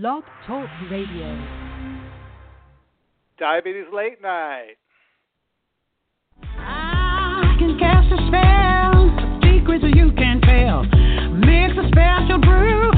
Blog Talk Radio. Diabetes Late Nite. I can cast a spell, secrets you can tell. Mix a special brew,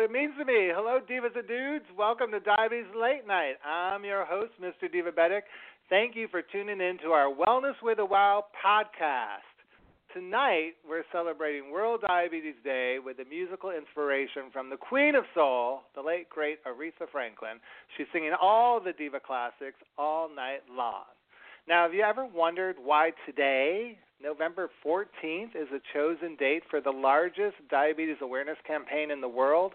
what it means to me. Hello, divas and dudes. Welcome to Diabetes Late Nite. I'm your host, Mr. Divabetic. Thank you for tuning in to our Wellness with a Wow podcast. Tonight, we're celebrating World Diabetes Day with a musical inspiration from the Queen of Soul, the late, great Aretha Franklin. She's singing all the diva classics all night long. Now, have you ever wondered why today, November 14th, is a chosen date for the largest diabetes awareness campaign in the world?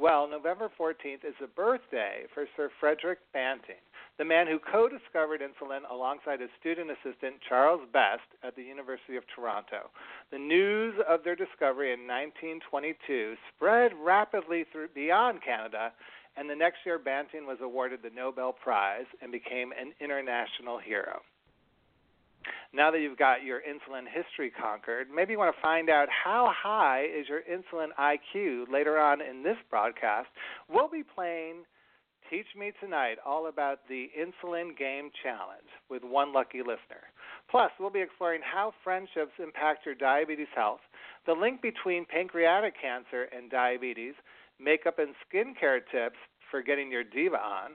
Well, November 14th is the birthday for Sir Frederick Banting, the man who co discovered insulin alongside his student assistant Charles Best at the University of Toronto. The news of their discovery in 1922 spread rapidly through, beyond Canada, and the next year Banting was awarded the Nobel Prize and became an international hero. Now that you've got your insulin history conquered, maybe you want to find out how high is your insulin IQ later on in this broadcast. We'll be playing Teach Me Tonight all about the Insulin Game Challenge with one lucky listener. Plus, we'll be exploring how friendships impact your diabetes health, the link between pancreatic cancer and diabetes, makeup and skincare tips for getting your diva on,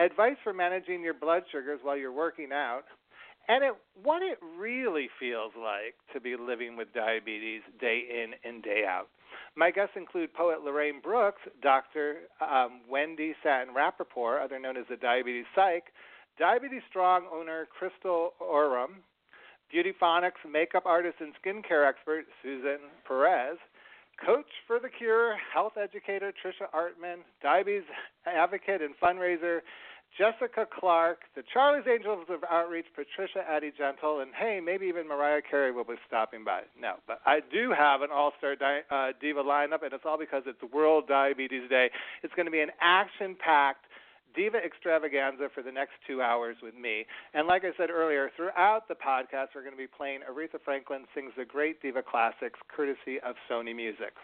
advice for managing your blood sugars while you're working out, and it, what it really feels like to be living with diabetes day in and day out. My guests include poet Lorraine Brooks, Dr. Um, Wendy Satin Rapaport, other known as the Diabetes Psych, Diabetes Strong owner Christel Oerum, Beauty Phonics makeup artist and skincare expert Suzanne Perez, Coach for the Cure, health educator Trisha Artman, diabetes advocate and fundraiser Jessica Clark, the Charlie's Angels of Outreach, Patricia Addie Gentle, and hey, maybe even Mariah Carey will be stopping by. No, but I do have an all star di- uh, diva lineup, and it's all because it's World Diabetes Day. It's going to be an action packed diva extravaganza for the next two hours with me. And like I said earlier, throughout the podcast, we're going to be playing Aretha Franklin Sings the Great Diva Classics, courtesy of Sony Music.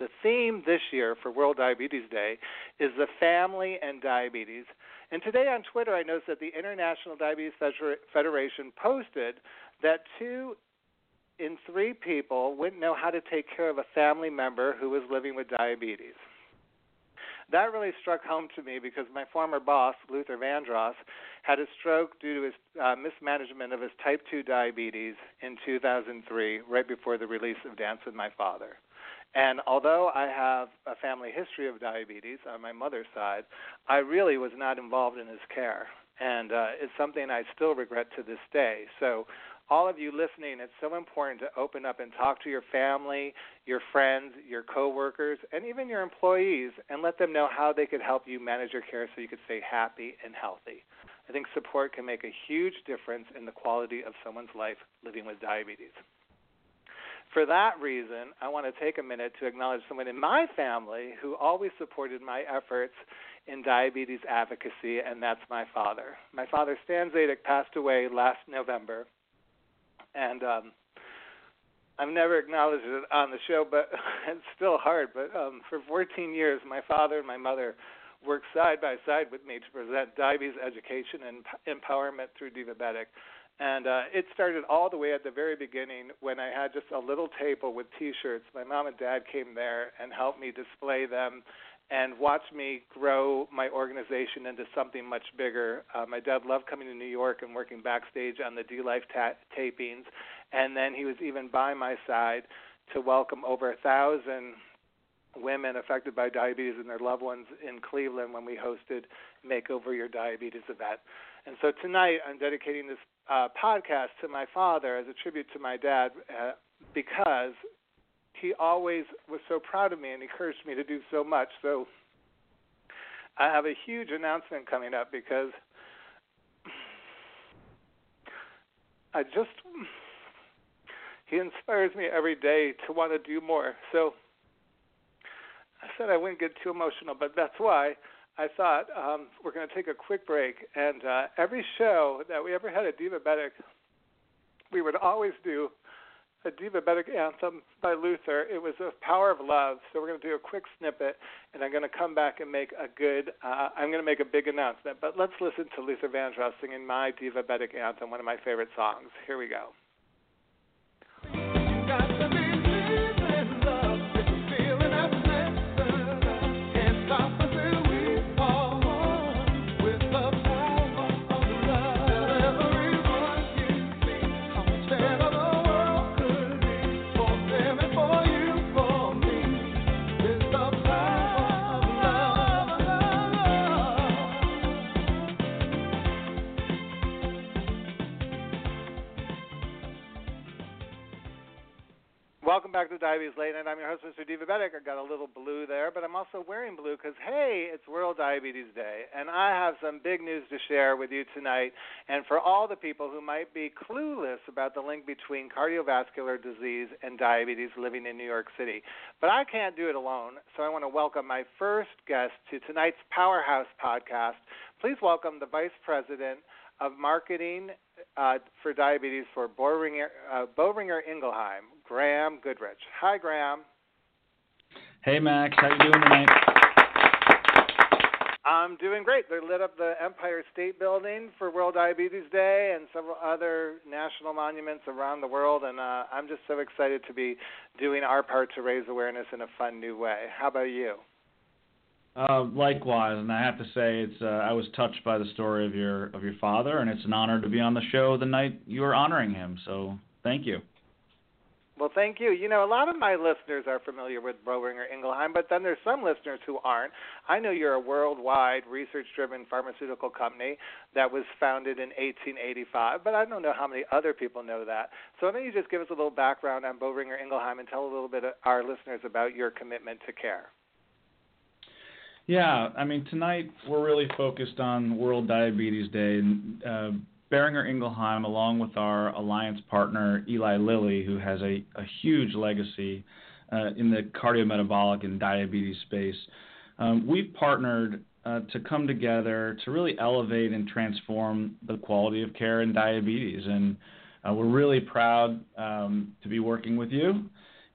The theme this year for World Diabetes Day is the family and diabetes. And today on Twitter, I noticed that the International Diabetes Federation posted that two in three people wouldn't know how to take care of a family member who was living with diabetes. That really struck home to me because my former boss, Luther Vandross, had a stroke due to his uh, mismanagement of his type 2 diabetes in 2003, right before the release of Dance with My Father. And although I have a family history of diabetes on my mother's side, I really was not involved in his care. And uh, it's something I still regret to this day. So, all of you listening, it's so important to open up and talk to your family, your friends, your coworkers, and even your employees and let them know how they could help you manage your care so you could stay happy and healthy. I think support can make a huge difference in the quality of someone's life living with diabetes. For that reason, I want to take a minute to acknowledge someone in my family who always supported my efforts in diabetes advocacy, and that's my father. My father, Stan Szadek, passed away last November, and um, I've never acknowledged it on the show, but it's still hard. But um, for 14 years, my father and my mother worked side by side with me to present diabetes education and empowerment through Divabetic. And uh, it started all the way at the very beginning when I had just a little table with T-shirts. My mom and dad came there and helped me display them and watched me grow my organization into something much bigger. Uh, my dad loved coming to New York and working backstage on the dLife ta- tapings, and then he was even by my side to welcome over a thousand women affected by diabetes and their loved ones in Cleveland when we hosted Make Over Your Diabetes event. And so tonight I'm dedicating this uh, podcast to my father as a tribute to my dad uh, because he always was so proud of me and encouraged me to do so much. So I have a huge announcement coming up because I just he inspires me every day to want to do more. So I said I wouldn't get too emotional, but that's why I thought um, we're going to take a quick break. And uh, every show that we ever had at Divabetic, we would always do a Diva Divabetic anthem by Luther. It was a power of love. So we're going to do a quick snippet, and I'm going to come back and make a good. Uh, I'm going to make a big announcement. But let's listen to Luther Vandross singing my Diva Divabetic anthem, one of my favorite songs. Here we go. Welcome back to Diabetes Late Nite. I'm your host, Mr. Divabetic. I got a little blue there, but I'm also wearing blue because, hey, it's World Diabetes Day. And I have some big news to share with you tonight. And for all the people who might be clueless about the link between cardiovascular disease and diabetes living in New York City. But I can't do it alone, so I want to welcome my first guest to tonight's Powerhouse podcast. Please welcome the Vice President of Marketing uh, for Diabetes for Boehringer, uh, Boehringer Ingelheim, Graham Goodrich. Hi, Graham. Hey, Max. How you doing tonight? I'm doing great. They lit up the Empire State Building for World Diabetes Day and several other national monuments around the world, and uh, I'm just so excited to be doing our part to raise awareness in a fun new way. How about you? Uh, likewise, and I have to say, it's uh, I was touched by the story of your of your father, and it's an honor to be on the show the night you are honoring him. So, thank you. Well, thank you. You know, a lot of my listeners are familiar with Boehringer Ingelheim, but then there's some listeners who aren't. I know you're a worldwide research driven pharmaceutical company that was founded in 1885, but I don't know how many other people know that. So why don't you just give us a little background on Boehringer Ingelheim and tell a little bit of our listeners about your commitment to care? Yeah, I mean, tonight we're really focused on World Diabetes Day. And, uh, Boehringer Ingelheim, along with our alliance partner Eli Lilly, who has a, a huge legacy uh, in the cardiometabolic and diabetes space, um, we've partnered uh, to come together to really elevate and transform the quality of care in diabetes. And uh, we're really proud um, to be working with you.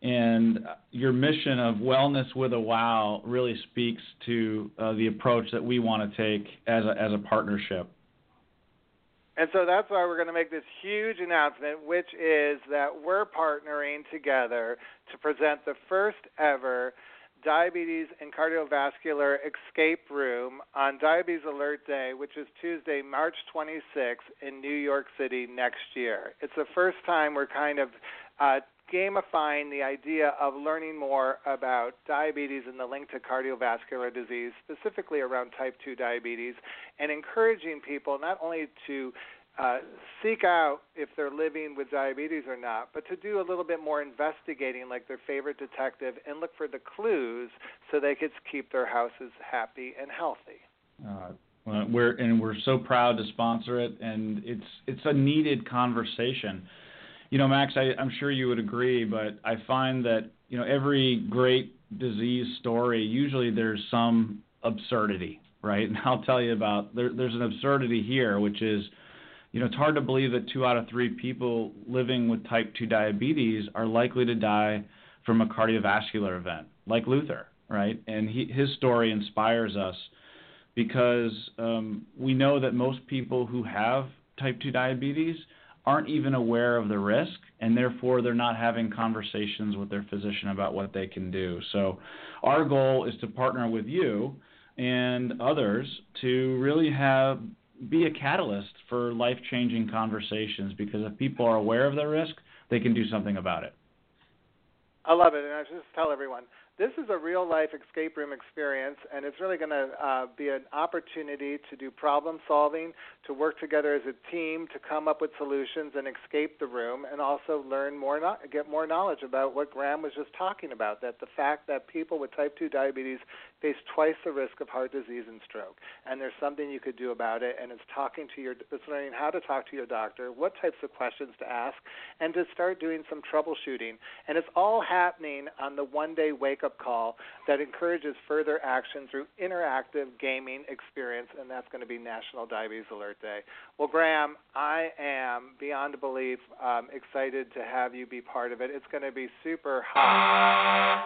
And your mission of wellness with a wow really speaks to uh, the approach that we want to take as a, as a partnership. And so that's why we're going to make this huge announcement, which is that we're partnering together to present the first ever Diabetes and Cardiovascular Escape Room on Diabetes Alert Day, which is Tuesday, March 26th in New York City next year. It's the first time we're kind of uh, gamifying the idea of learning more about diabetes and the link to cardiovascular disease, specifically around type 2 diabetes, and encouraging people not only to uh, seek out if they're living with diabetes or not, but to do a little bit more investigating, like their favorite detective, and look for the clues so they could keep their houses happy and healthy. Uh, we're and we're so proud to sponsor it, and it's it's a needed conversation you know, Max, I, I'm sure you would agree, but I find that you know every great disease story usually there's some absurdity, right? And I'll tell you about there, there's an absurdity here, which is, you know, it's hard to believe that two out of three people living with type 2 diabetes are likely to die from a cardiovascular event, like Luther, right? And he, his story inspires us because um, we know that most people who have type 2 diabetes aren't even aware of the risk, and therefore they're not having conversations with their physician about what they can do. So, our goal is to partner with you and others to really have be a catalyst for life-changing conversations because if people are aware of their risk, they can do something about it. I love it, and I just tell everyone this is a real life escape room experience, and it's really going to uh, be an opportunity to do problem solving, to work together as a team, to come up with solutions and escape the room, and also learn more, no- get more knowledge about what Graham was just talking about. That the fact that people with type 2 diabetes face twice the risk of heart disease and stroke, and there's something you could do about it. And it's talking to your, it's learning how to talk to your doctor, what types of questions to ask, and to start doing some troubleshooting. And it's all happening on the one-day wake-up call that encourages further action through interactive gaming experience, and that's going to be National Diabetes Alert Day. Well, Graham, I am beyond belief um, excited to have you be part of it. It's going to be super hot.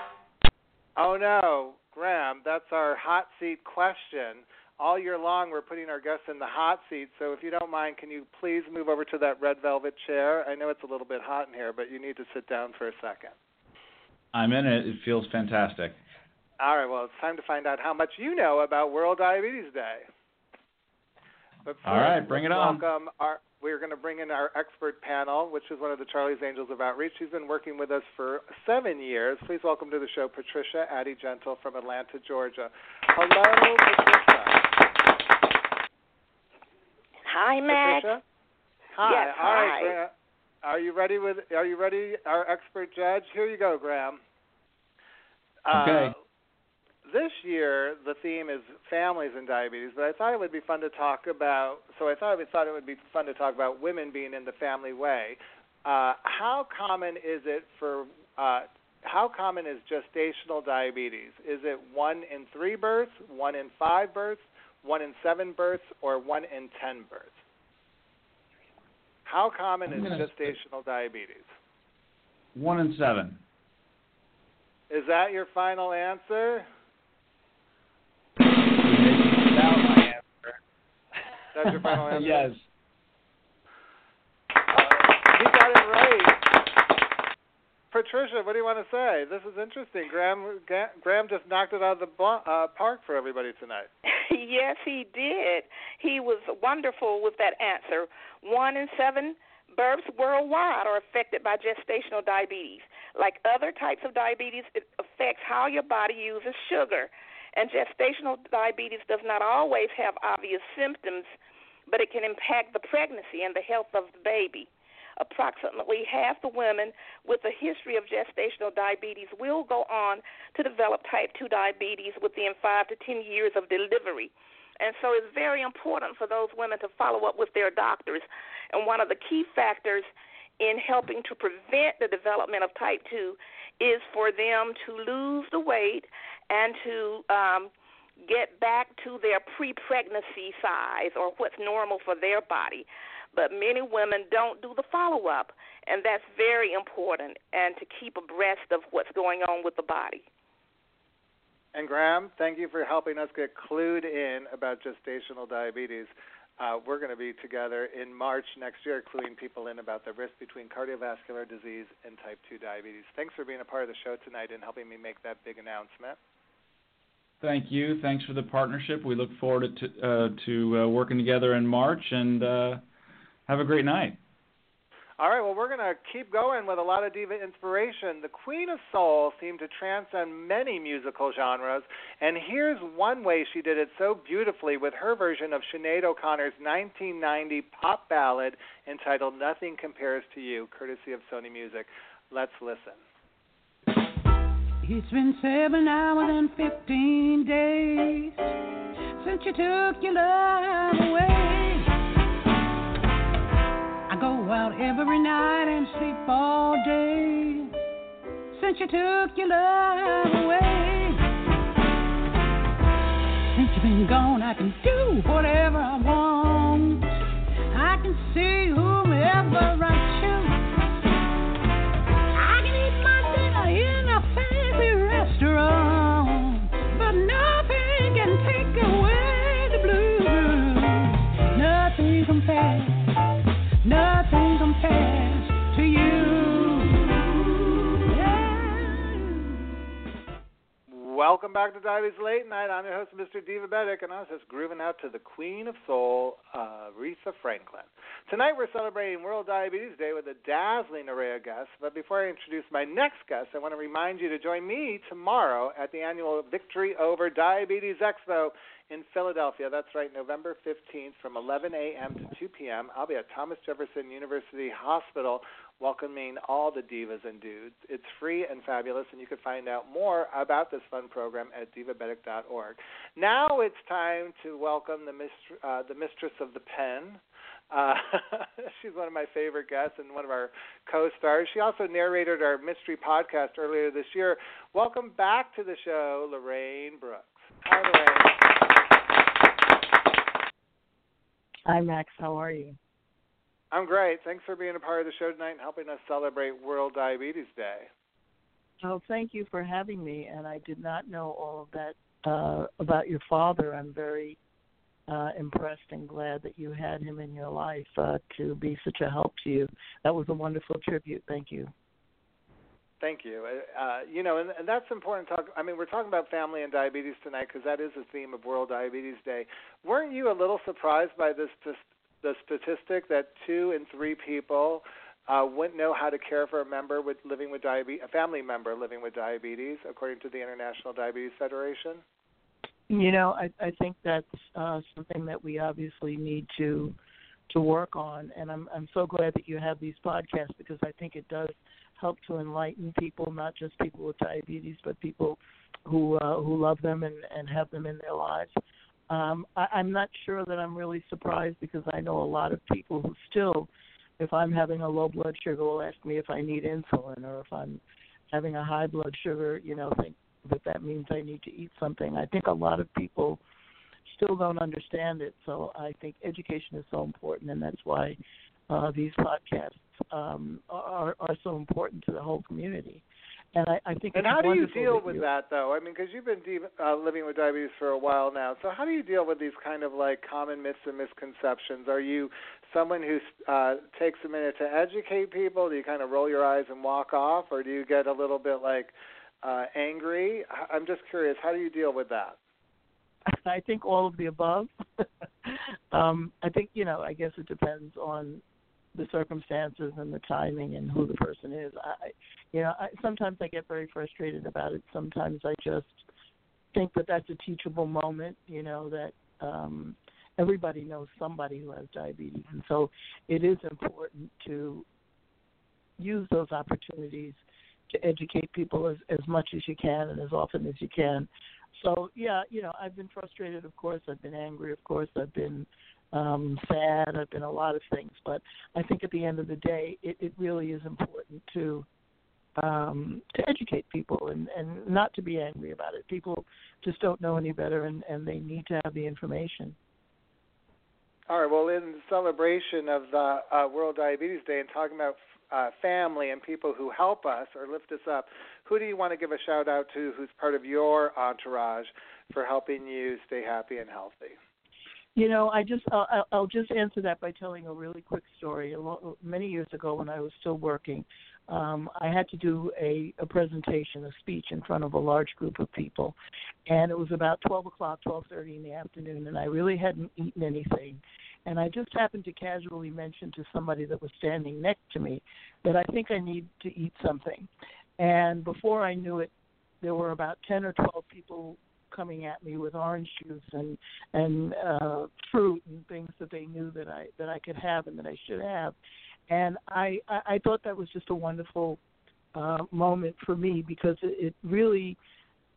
Oh no, Graham, that's our hot seat question. All year long, we're putting our guests in the hot seat. So if you don't mind, can you please move over to that red velvet chair? I know it's a little bit hot in here, but you need to sit down for a second. I'm in it. It feels fantastic. All right, well, it's time to find out how much you know about World Diabetes Day. But first, All right, bring it on. Welcome our we're going to bring in our expert panel, which is one of the Charlie's Angels of Outreach. She's been working with us for seven years. Please welcome to the show Patricia Addy Gentle from Atlanta, Georgia. Hello, Patricia. Hi, Matt. Patricia. Hi. Yes, All right, hi. Graham. Are you ready with? Are you ready, our expert judge? Here you go, Graham. Uh, Okay. this year the theme is families and diabetes, but I thought it would be fun to talk about. So I thought we thought it would be fun to talk about women being in the family way. Uh, how common is it for? Uh, how common is gestational diabetes? Is it one in three births, one in five births, one in seven births, or one in ten births? How common is gestational diabetes? One in seven. Is that your final answer? That's your final answer. yes. He got it right. Patricia, what do you want to say? This is interesting. Graham Graham just knocked it out of the uh, park for everybody tonight. yes, he did. He was wonderful with that answer. One in seven births worldwide are affected by gestational diabetes. Like other types of diabetes, it affects how your body uses sugar. And gestational diabetes does not always have obvious symptoms, but it can impact the pregnancy and the health of the baby. Approximately half the women with a history of gestational diabetes will go on to develop type 2 diabetes within 5 to 10 years of delivery. And so it's very important for those women to follow up with their doctors. And one of the key factors in helping to prevent the development of type 2 is for them to lose the weight and to um, get back to their pre pregnancy size or what's normal for their body. But many women don't do the follow up, and that's very important, and to keep abreast of what's going on with the body. And Graham, thank you for helping us get clued in about gestational diabetes. Uh, we're going to be together in March next year, cluing people in about the risk between cardiovascular disease and type 2 diabetes. Thanks for being a part of the show tonight and helping me make that big announcement. Thank you. Thanks for the partnership. We look forward to uh, to uh, working together in March, and uh, have a great night. All right, well, we're going to keep going with a lot of diva inspiration. The Queen of Soul seemed to transcend many musical genres, and here's one way she did it so beautifully with her version of Sinead O'Connor's 1990 pop ballad entitled Nothing Compares to You, courtesy of Sony Music. Let's listen. It's been seven hours and fifteen days since you took your love away out every night and sleep all day since you took your love away. Since you've been gone, I can do whatever I want. I can see whomever I welcome back to Diabetes Late Nite. I'm your host, Mr. Divabetic, and I was just grooving out to the Queen of Soul, uh, Aretha Franklin. Tonight we're celebrating World Diabetes Day with a dazzling array of guests. But before I introduce my next guest, I want to remind you to join me tomorrow at the annual Victory Over Diabetes Expo in Philadelphia. That's right, November 15th from 11 a.m. to 2 p.m. I'll be at Thomas Jefferson University Hospital welcoming all the divas and dudes. It's free and fabulous, and you can find out more about this fun program at divabetic.org. Now it's time to welcome the, mist- uh, the mistress of the pen. Uh, she's one of my favorite guests and one of our co-stars. She also narrated our mystery podcast earlier this year. Welcome back to the show, Lorraine Brooks. Hi, Lorraine. Hi, Max. How are you? I'm great. Thanks for being a part of the show tonight and helping us celebrate World Diabetes Day. Oh, thank you for having me. And I did not know all of that uh, about your father. I'm very uh, impressed and glad that you had him in your life uh, to be such a help to you. That was a wonderful tribute. Thank you. Thank you. Uh, you know, and, and that's important. To talk. I mean, we're talking about family and diabetes tonight because that is the theme of World Diabetes Day. Weren't you a little surprised by this the statistic that two in three people uh, wouldn't know how to care for a member with living with diabetes, a family member living with diabetes, according to the International Diabetes Federation. You know, I, I think that's uh, something that we obviously need to to work on, and I'm I'm so glad that you have these podcasts because I think it does help to enlighten people, not just people with diabetes, but people who uh, who love them and and have them in their lives. Um, I, I'm not sure that I'm really surprised because I know a lot of people who still, if I'm having a low blood sugar, will ask me if I need insulin, or if I'm having a high blood sugar, you know, think that that means I need to eat something. I think a lot of people still don't understand it, so I think education is so important, and that's why uh, these podcasts um, are, are so important to the whole community. And I, I think. And how do you deal with you, that, though? I mean, because you've been de- uh, living with diabetes for a while now. So how do you deal with these kind of like common myths and misconceptions? Are you someone who uh, takes a minute to educate people? Do you kind of roll your eyes and walk off, or do you get a little bit like uh, angry? I'm just curious. How do you deal with that? I think all of the above. um, I think you know. I guess it depends on the circumstances and the timing and who the person is. I, you know, I, sometimes I get very frustrated about it. Sometimes I just think that that's a teachable moment. You know that um, everybody knows somebody who has diabetes, and so it is important to use those opportunities to educate people as, as much as you can and as often as you can. So yeah, you know, I've been frustrated, of course. I've been angry, of course. I've been um, sad. I've been a lot of things, but I think at the end of the day, it, it really is important to um, to educate people and, and not to be angry about it. People just don't know any better, and, and they need to have the information. All right. Well, in celebration of the uh, World Diabetes Day and talking about uh, family and people who help us or lift us up, who do you want to give a shout out to who's part of your entourage for helping you stay happy and healthy? You know, I just I'll, I'll just answer that by telling a really quick story. Many years ago, when I was still working, um, I had to do a, a presentation, a speech in front of a large group of people, and it was about 12 o'clock, 12:30 in the afternoon, and I really hadn't eaten anything, and I just happened to casually mention to somebody that was standing next to me that I think I need to eat something, and before I knew it, there were about 10 or 12 people coming at me with orange juice and and uh fruit and things that they knew that I that I could have and that I should have. And I, I, I thought that was just a wonderful uh, moment for me because it, it really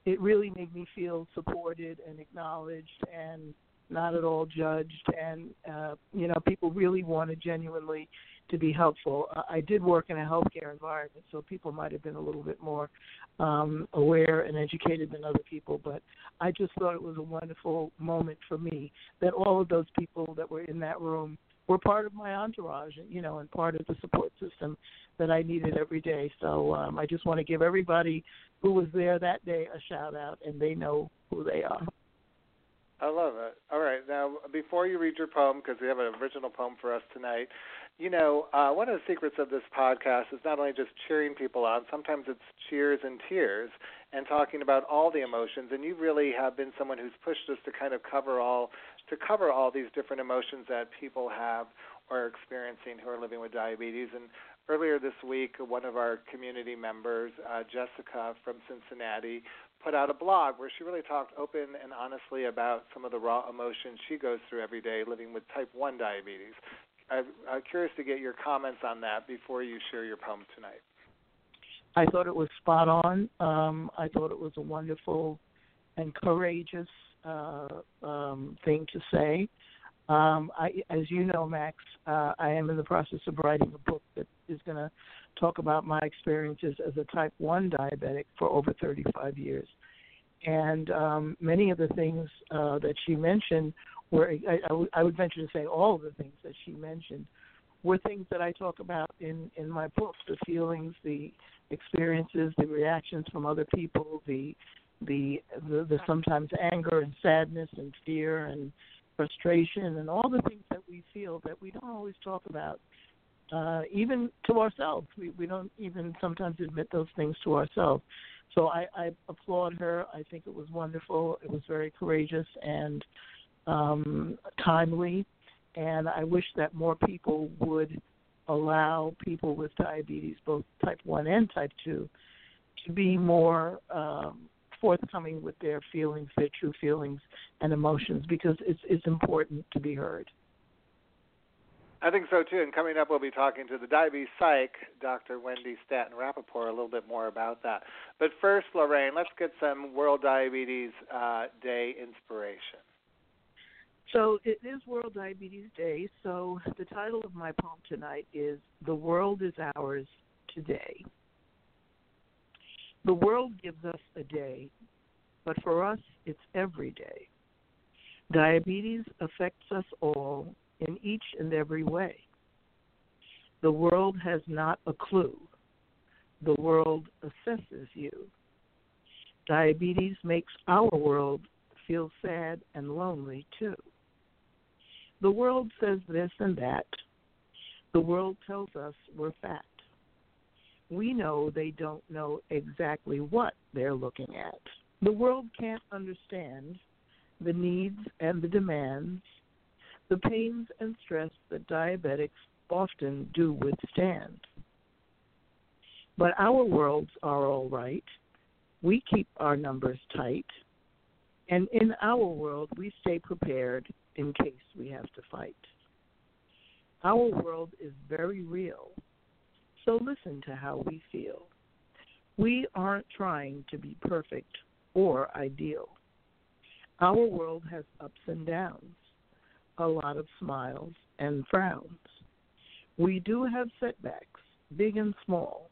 it really made me feel supported and acknowledged and not at all judged. And uh, you know people really wanted genuinely to be helpful. I did work in a healthcare environment, so people might have been a little bit more um, aware and educated than other people. But I just thought it was a wonderful moment for me that all of those people that were in that room were part of my entourage, you know, and part of the support system that I needed every day. So um, I just want to give everybody who was there that day a shout out, and they know who they are. I love it. All right, now before you read your poem, because we have an original poem for us tonight, you know, uh, one of the secrets of this podcast is not only just cheering people on, sometimes it's cheers and tears and talking about all the emotions. And you really have been someone who's pushed us to kind of cover all to cover all these different emotions that people have or are experiencing who are living with diabetes. And earlier this week, one of our community members, uh, Jessica from Cincinnati, put out a blog where she really talked open and honestly about some of the raw emotions she goes through every day living with type 1 diabetes. I'm, curious to get your comments on that before you share your poem tonight. I thought it was spot on. Um, I thought it was a wonderful and courageous uh, um, thing to say. Um, I, as you know, Max, uh, I am in the process of writing a book that is going to talk about my experiences as a type 1 diabetic for over 35 years. And um, many of the things uh, that she mentioned were, I, I, w- I would venture to say, all of the things that she mentioned were things that I talk about in, in my book the feelings, the experiences, the reactions from other people, the the, the the sometimes anger and sadness and fear and frustration and all the things that we feel that we don't always talk about uh, even to ourselves. We we don't even sometimes admit those things to ourselves. So I, I applaud her. I think it was wonderful. It was very courageous and um, timely, and I wish that more people would allow people with diabetes, both type one and type two, to be more um, forthcoming with their feelings, their true feelings and emotions, because it's it's important to be heard. I think so too. And coming up, we'll be talking to the diabetes psych, Dr. Wendy Satin Rapaport, a little bit more about that. But first, Lorraine, let's get some World Diabetes uh, Day inspiration. So it is World Diabetes Day. So the title of my poem tonight is The World is Ours Today. The world gives us a day, but for us, it's every day. Diabetes affects us all in each and every way. The world has not a clue. The world assesses you. Diabetes makes our world feel sad and lonely too. The world says this and that. The world tells us we're fat. We know they don't know exactly what they're looking at. The world can't understand the needs and the demands, the pains and stress that diabetics often do withstand. But our worlds are all right. We keep our numbers tight. And in our world, we stay prepared in case we have to fight. Our world is very real, so listen to how we feel. We aren't trying to be perfect or ideal. Our world has ups and downs, a lot of smiles and frowns. We do have setbacks, big and small,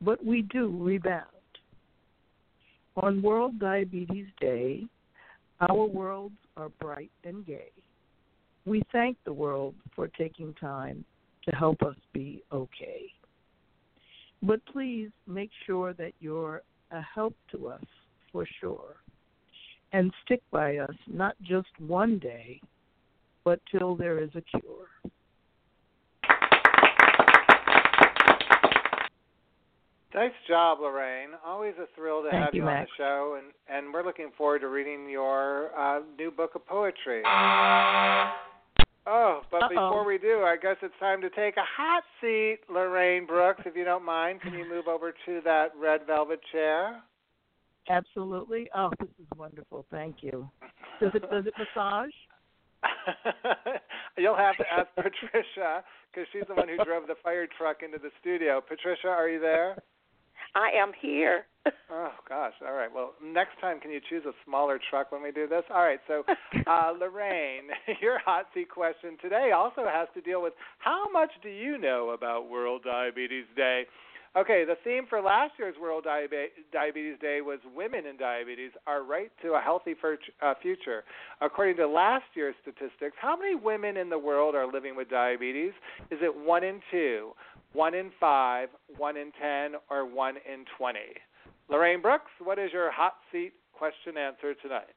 but we do rebound. On World Diabetes Day, our worlds are bright and gay. We thank the world for taking time to help us be okay. But please make sure that you're a help to us for sure. And stick by us not just one day, but till there is a cure. Nice job, Lorraine. Always a thrill to Thank have you, you on the show, and and we're looking forward to reading your uh, new book of poetry. Oh, but Uh-oh. before we do, I guess it's time to take a hot seat, Lorraine Brooks. If you don't mind, can you move over to that red velvet chair? Absolutely. Oh, this is wonderful. Thank you. Does it does it massage? You'll have to ask Patricia because she's the one who drove the fire truck into the studio. Patricia, are you there? I am here. Oh gosh. All right. Well, next time can you choose a smaller truck when we do this? All right. So, uh, Lorraine, your hot seat question today also has to deal with how much do you know about World Diabetes Day? Okay, the theme for last year's World Diabe- Diabetes Day was Women in Diabetes Our Right to a Healthy uh, Future. According to last year's statistics, how many women in the world are living with diabetes? Is it 1 in 2, 1 in 5, 1 in 10, or 1 in 20? Lorraine Brooks, what is your hot seat question answer tonight?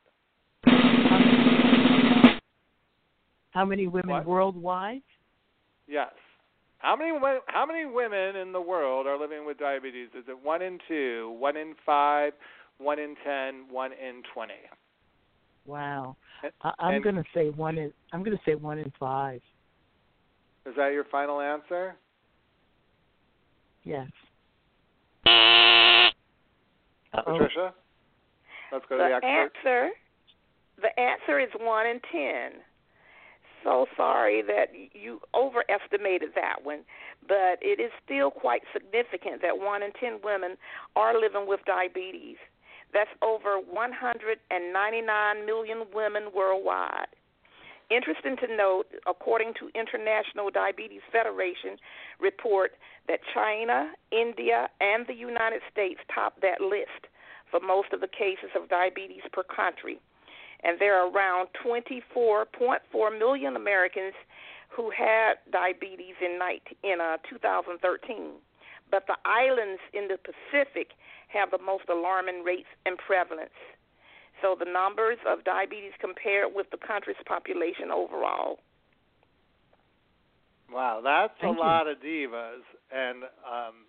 How many women What? worldwide? Yes. How many how many women in the world are living with diabetes? Is it one in two, one in five, one in ten, one in twenty? Wow. I, I'm going to say one in. I'm going to say one in five. Is that your final answer? Yes. Uh-oh. Patricia? Let's go to the, the expert. answer, the answer is one in ten. So sorry that you overestimated that one, but it is still quite significant that one in ten women are living with diabetes. That's over 199 million women worldwide. Interesting to note, according to International Diabetes Federation report, that China, India, and the United States top that list for most of the cases of diabetes per country. And there are around 24.4 million Americans who had diabetes in, 19, in uh, 2013. But the islands in the Pacific have the most alarming rates and prevalence. So the numbers of diabetes compared with the country's population overall. Wow, that's Thank a you. lot of divas. And um,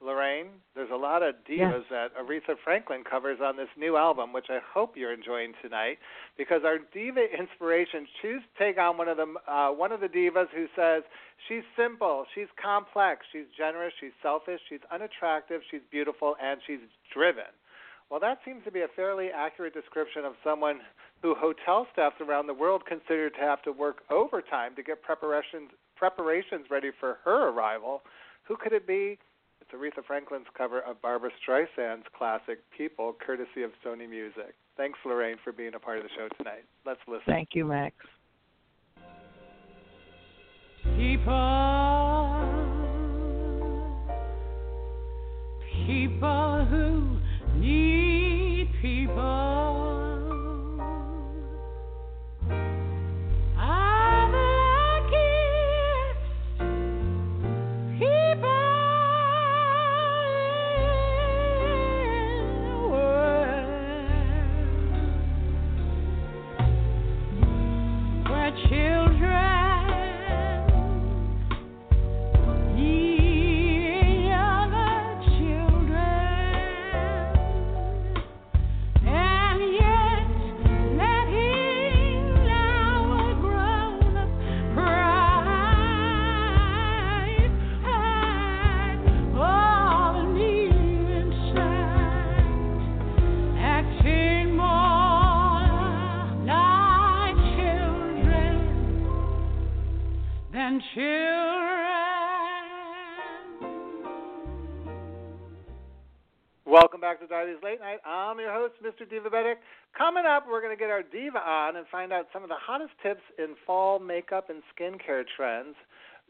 Lorraine, there's a lot of divas that Aretha Franklin covers on this new album, which I hope you're enjoying tonight. Because our diva inspiration, choose to take on one of the uh, one of the divas who says she's simple, she's complex, she's generous, she's selfish, she's unattractive, she's beautiful, and she's driven. Well, that seems to be a fairly accurate description of someone who hotel staffs around the world consider to have to work overtime to get preparations preparations ready for her arrival. Who could it be? It's Aretha Franklin's cover of Barbra Streisand's classic People, courtesy of Sony Music. Thanks, Lorraine, for being a part of the show tonight. Let's listen. Thank you, Max. People, host, Mr. Coming up, we're going to get our diva on and find out some of the hottest tips in fall makeup and skincare trends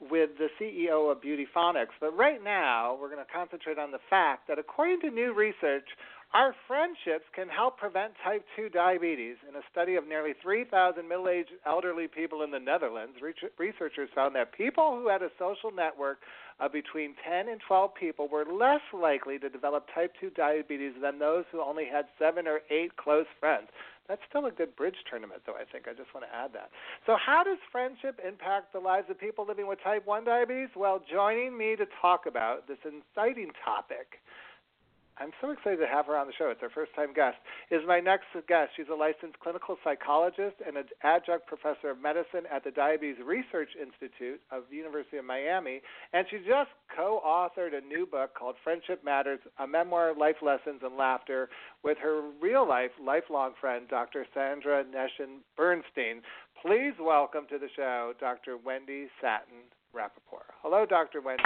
with the CEO of Beautyphonics. But right now, we're going to concentrate on the fact that according to new research, our friendships can help prevent type 2 diabetes. In a study of nearly 3,000 middle aged elderly people in the Netherlands, researchers found that people who had a social network of between 10 and 12 people were less likely to develop type 2 diabetes than those who only had seven or eight close friends. That's still a good bridge tournament, though, I think. I just want to add that. So, how does friendship impact the lives of people living with type 1 diabetes? Well, joining me to talk about this exciting topic I'm so excited to have her on the show. It's our first time guest. Is my next guest. She's a licensed clinical psychologist and an adjunct professor of medicine at the Diabetes Research Institute of the University of Miami, and she just co-authored a new book called Friendship Matters: A Memoir, Life Lessons, and Laughter with her real-life, lifelong friend, Dr. Sandra Neshin Bernstein. Please welcome to the show Dr. Wendy Satin Rapaport. Hello, Dr. Wendy.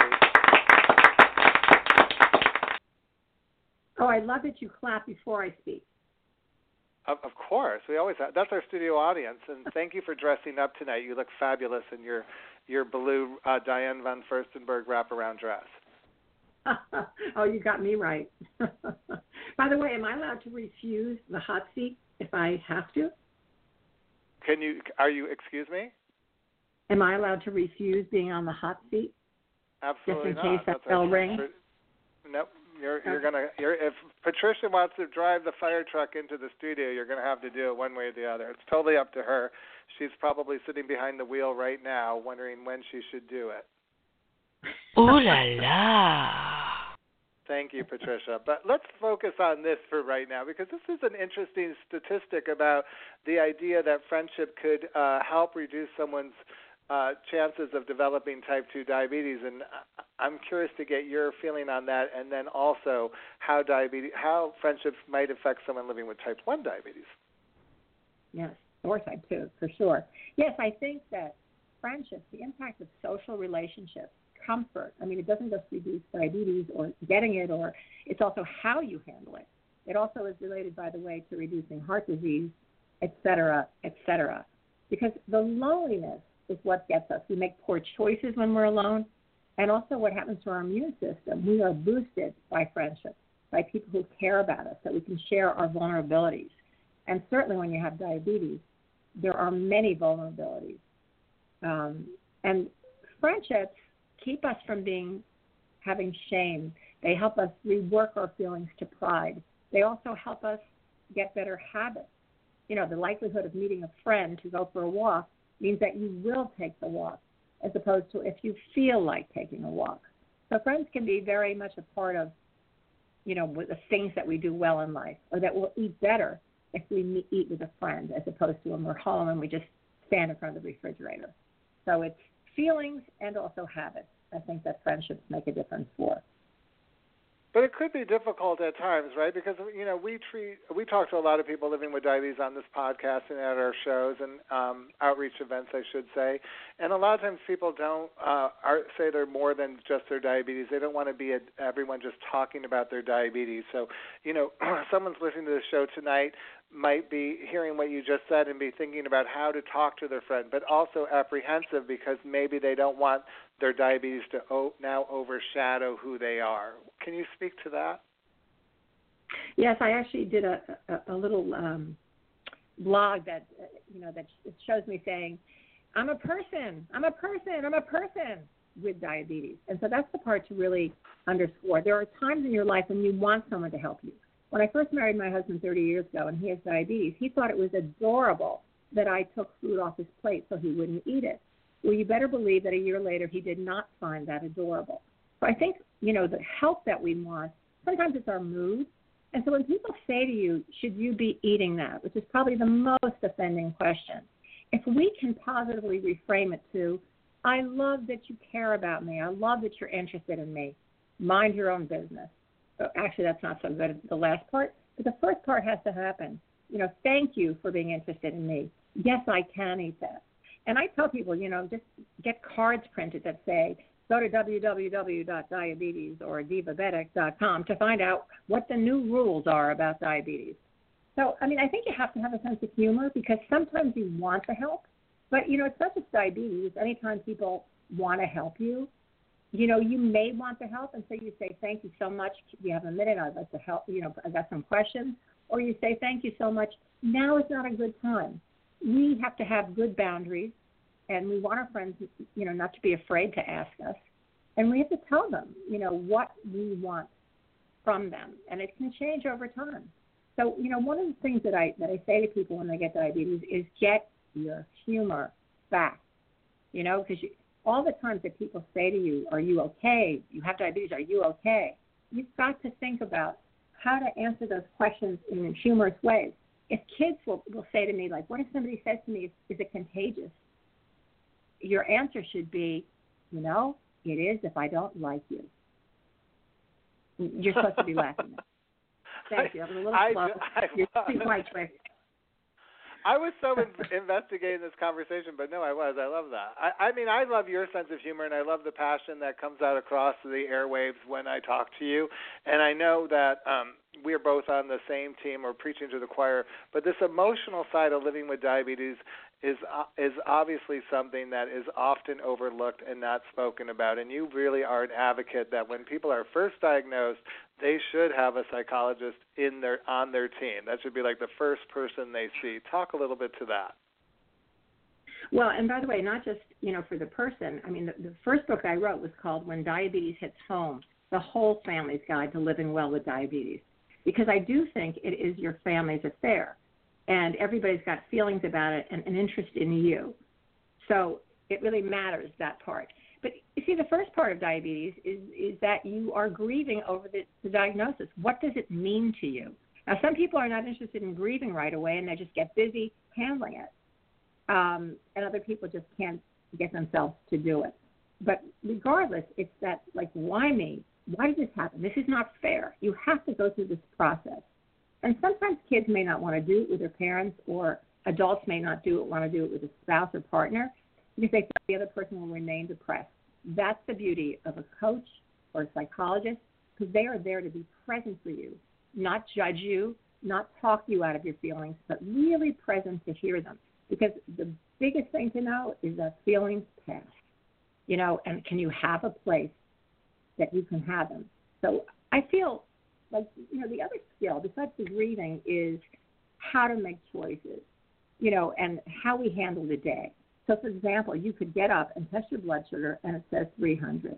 Oh, I love that you clap before I speak. Of, of course, we always have. That's our studio audience, and thank you for dressing up tonight. You look fabulous in your your blue uh, Diane von Furstenberg wraparound dress. oh, you got me right. By the way, am I allowed to refuse the hot seat if I have to? Can you? Are you? Excuse me. Am I allowed to refuse being on the hot seat? Absolutely Just in not. case that bell rings? Nope. You're you're gonna. You're, if Patricia wants to drive the fire truck into the studio, you're gonna have to do it one way or the other. It's totally up to her. She's probably sitting behind the wheel right now, wondering when she should do it. Ooh la la. Thank you, Patricia. But let's focus on this for right now because this is an interesting statistic about the idea that friendship could uh, help reduce someone's uh, chances of developing type 2 diabetes. And I'm curious to get your feeling on that, and then also how diabetes, how friendships might affect someone living with type 1 diabetes. Yes, or type two for sure. Yes, I think that friendships, the impact of social relationships, comfort. I mean, it doesn't just reduce diabetes or getting it, or it's also how you handle it. It also is related, by the way, to reducing heart disease, et cetera, et cetera. Because the loneliness is what gets us. We make poor choices when we're alone, and also what happens to our immune system. We are boosted by friendships, by people who care about us, that we can share our vulnerabilities. And certainly when you have diabetes, there are many vulnerabilities. Um, and friendships keep us from being having shame. They help us rework our feelings to pride. They also help us get better habits. You know, the likelihood of meeting a friend to go for a walk means that you will take the walk, as opposed to if you feel like taking a walk. So friends can be very much a part of, you know, the things that we do well in life, or that we'll eat better if we eat with a friend, as opposed to when we're home and we just stand in front of the refrigerator. So it's feelings and also habits. I think that friendships make a difference for. But it could be difficult at times, right? Because you know we treat we talk to a lot of people living with diabetes on this podcast and at our shows and um, outreach events, I should say. And a lot of times people don't uh, are, say they're more than just their diabetes. They don't want to be a, everyone just talking about their diabetes. So you know, someone's listening to the show tonight might be hearing what you just said and be thinking about how to talk to their friend, but also apprehensive because maybe they don't want their diabetes to o- now overshadow who they are. Can you speak to that? Yes, I actually did a, a, a little um, blog that you know that shows me saying, "I'm a person, I'm a person, I'm a person with diabetes," and so that's the part to really underscore. There are times in your life when you want someone to help you. When I first married my husband 30 years ago, and he has diabetes, he thought it was adorable that I took food off his plate so he wouldn't eat it. Well, you better believe that a year later he did not find that adorable. So I think, you know, the help that we want, sometimes it's our mood. And so when people say to you, should you be eating that, which is probably the most offending question, if we can positively reframe it to, I love that you care about me. I love that you're interested in me. Mind your own business. Actually, that's not so good, the last part. But the first part has to happen. You know, thank you for being interested in me. Yes, I can eat that. And I tell people, you know, just get cards printed that say, go to www.diabetes or divabetic.com to find out what the new rules are about diabetes. So, I mean, I think you have to have a sense of humor because sometimes you want to help, but, you know, it's not just diabetes. Anytime people want to help you, you know, you may want to help, and so you say, thank you so much. Do you have a minute? I'd like to help. You know, I got some questions. Or you say, thank you so much. Now is not a good time we have to have good boundaries and we want our friends you know not to be afraid to ask us and we have to tell them you know what we want from them and it can change over time so you know one of the things that i that i say to people when they get diabetes is get your humor back you know because all the times that people say to you are you okay you have diabetes are you okay you've got to think about how to answer those questions in humorous ways if kids will, will say to me, like, what if somebody says to me, is, is it contagious? Your answer should be, you know, it is if I don't like you. You're supposed to be laughing. Thank you. I'm a little I, slow. I, You're I, too quite quick. I was so in, investigating this conversation, but no, I was. I love that. I, I mean, I love your sense of humor, and I love the passion that comes out across the airwaves when I talk to you. And I know that um, we're both on the same team or preaching to the choir. But this emotional side of living with diabetes is uh, is obviously something that is often overlooked and not spoken about. And you really are an advocate that when people are first diagnosed, they should have a psychologist in their on their team. That should be like the first person they see. Talk a little bit to that. Well, and by the way, not just you know for the person. I mean, the, the first book I wrote was called "When Diabetes Hits Home: The Whole Family's Guide to Living Well with Diabetes," because I do think it is your family's affair, and everybody's got feelings about it and an interest in you. So it really matters that part. But you see, the first part of diabetes is is that you are grieving over the, the diagnosis. What does it mean to you? Now, some people are not interested in grieving right away, and they just get busy handling it, um, and other people just can't get themselves to do it. But regardless, it's that like, why me? Why did this happen? This is not fair. You have to go through this process. And sometimes kids may not want to do it with their parents, or adults may not do it, want to do it with a spouse or partner because they feel the other person will remain depressed. That's the beauty of a coach or a psychologist because they are there to be present for you, not judge you, not talk you out of your feelings, but really present to hear them. Because the biggest thing to know is that feelings pass. You know, and can you have a place that you can have them? So I feel like, you know, the other skill besides the grieving is how to make choices, you know, and how we handle the day. So, for example, you could get up and test your blood sugar, and it says 300.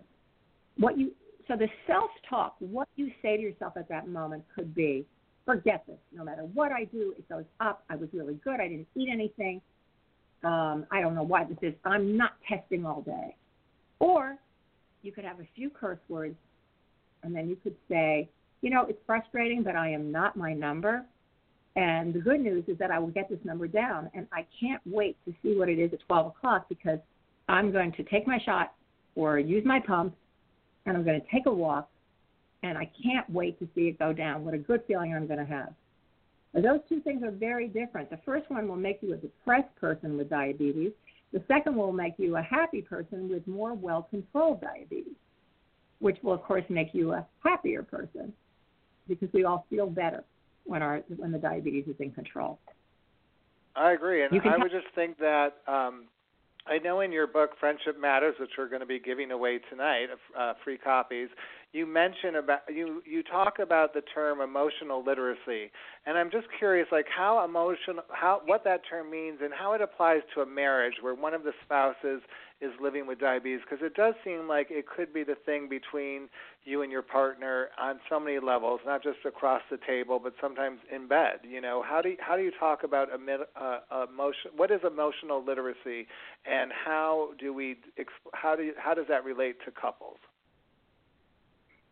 What you so the self-talk, what you say to yourself at that moment could be, "Forget this. No matter what I do, it goes up. I was really good. I didn't eat anything. Um, I don't know why this is. I'm not testing all day." Or you could have a few curse words, and then you could say, "You know, it's frustrating, but I am not my number." And the good news is that I will get this number down, and I can't wait to see what it is at 12 o'clock because I'm going to take my shot or use my pump, and I'm going to take a walk, and I can't wait to see it go down. What a good feeling I'm going to have. Now, those two things are very different. The first one will make you a depressed person with diabetes. The second will make you a happy person with more well controlled diabetes, which will, of course, make you a happier person because we all feel better when our when the diabetes is in control. I agree, and I would just think that um, I know in your book Friendship Matters, which we're going to be giving away tonight, uh, free copies. You mention about you you talk about the term emotional literacy, and I'm just curious, like how emotional, how what that term means, and how it applies to a marriage where one of the spouses is living with diabetes, because it does seem like it could be the thing between you and your partner on so many levels, not just across the table, but sometimes in bed. You know, how do you, how do you talk about emi- uh, emotion? What is emotional literacy, and how do we how do you, how does that relate to couples?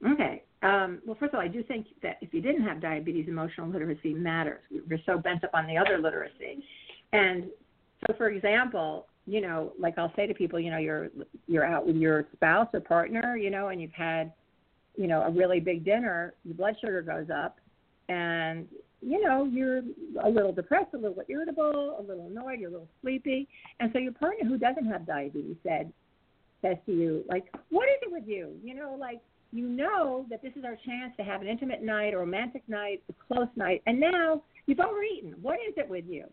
Okay. Um, well, first of all, I do think that if you didn't have diabetes, emotional literacy matters. We're so bent up on the other literacy, and so, for example, you know, like I'll say to people, you know, you're you're out with your spouse or partner, you know, and you've had, you know, a really big dinner, your blood sugar goes up, and you know, you're a little depressed, a little irritable, a little annoyed, you're a little sleepy, and so your partner who doesn't have diabetes said says to you, like, what is it with you? You know, like you know that this is our chance to have an intimate night, a romantic night, a close night, and now you've overeaten. What is it with you?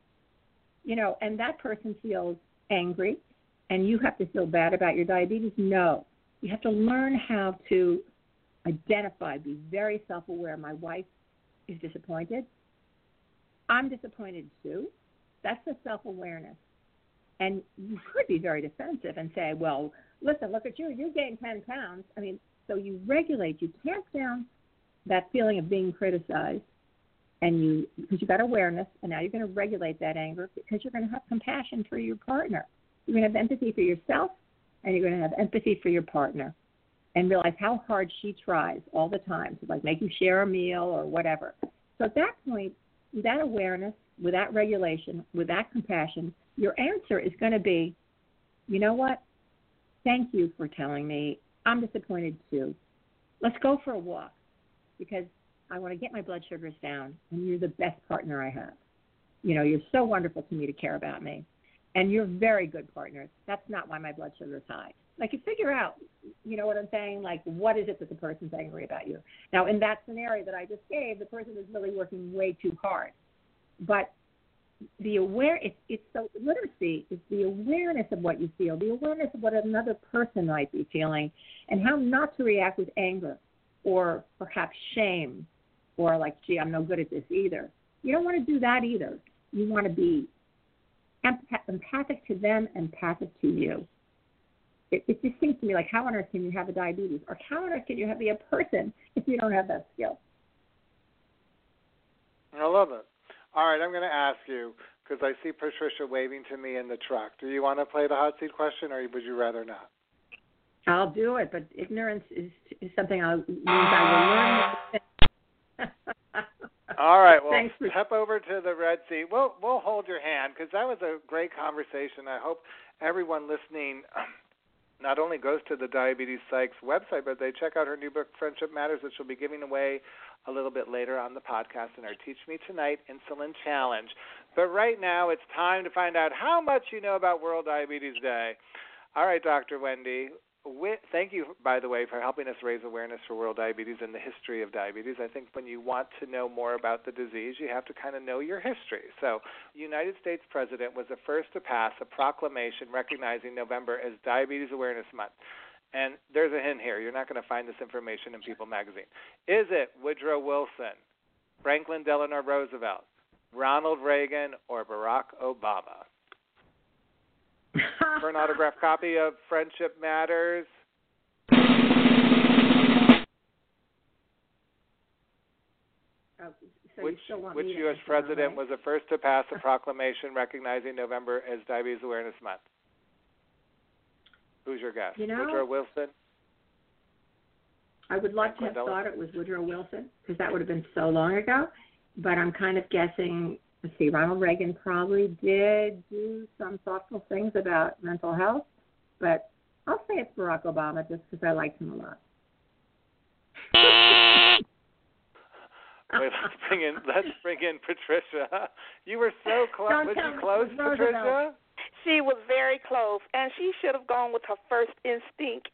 You know, and that person feels angry, and you have to feel bad about your diabetes. No, you have to learn how to identify, be very self aware. My wife is disappointed. I'm disappointed too. That's the self awareness. And you could be very defensive and say, well, listen, look at you. You gained 10 pounds. I mean, so you regulate, you tamp down that feeling of being criticized, and you because you got awareness, and now you're going to regulate that anger because you're going to have compassion for your partner. You're going to have empathy for yourself, and you're going to have empathy for your partner, and realize how hard she tries all the time to like make you share a meal or whatever. So at that point, that awareness, with that regulation, with that compassion, your answer is going to be, you know what? Thank you for telling me. I'm disappointed too. Let's go for a walk because I want to get my blood sugars down, and you're the best partner I have. You know, you're so wonderful to me to care about me, and you're very good partners. That's not why my blood sugar is high. Like you figure out, you know what I'm saying? Like, what is it that the person's angry about you? Now, in that scenario that I just gave, the person is really working way too hard. But the aware it's it's so literacy is the awareness of what you feel, the awareness of what another person might be feeling, and how not to react with anger or perhaps shame or like, gee, I'm no good at this either. You don't want to do that either. You want to be empath- empathic to them, empathic to you. It, it just seems to me like how on earth can you have a diabetes, or how on earth can you have be a person if you don't have that skill? I love it. All right, I'm going to ask you because I see Patricia waving to me in the truck. Do you want to play the hot seat question, or would you rather not? I'll do it, but ignorance is is something I means I will learn. All right, well, Thanks step over to the Red Sea. We'll we'll hold your hand because that was a great conversation. I hope everyone listening not only goes to the Diabetes Psych's website, but they check out her new book, Friendship Matters, which she'll be giving away a little bit later on the podcast in our Teach Me Tonight Insulin Challenge. But right now, it's time to find out how much you know about World Diabetes Day. All right, Dr. Wendy. Wi- Thank you, by the way, for helping us raise awareness for world diabetes and the history of diabetes. I think when you want to know more about the disease, you have to kind of know your history. So, United States President was the first to pass a proclamation recognizing November as Diabetes Awareness Month. And there's a hint here. You're not going to find this information in People magazine. Is it Woodrow Wilson, Franklin Delano Roosevelt, Ronald Reagan, or Barack Obama? For an autographed copy of Friendship Matters, Oh, so which you which U.S. president right? was the first to pass a proclamation recognizing November as Diabetes Awareness Month? Who's your guess? You know- Woodrow Wilson? I would like to have thought it was Woodrow Wilson because that would have been so long ago. But I'm kind of guessing. Let's see, Ronald Reagan probably did do some thoughtful things about mental health, but I'll say it's Barack Obama just because I liked him a lot. Wait, let's bring in let's bring in Patricia. You were so close. Don't Was you close, was Roosevelt. Patricia? She was very close, and she should have gone with her first instinct,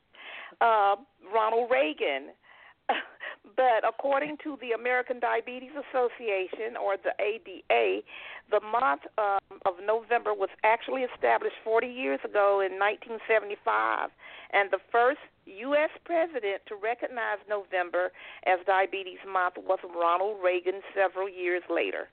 uh, Ronald Reagan. but according to the American Diabetes Association, or the ADA, the month um, of November was actually established 40 years ago in 1975, and the first U.S. president to recognize November as Diabetes Month was Ronald Reagan several years later.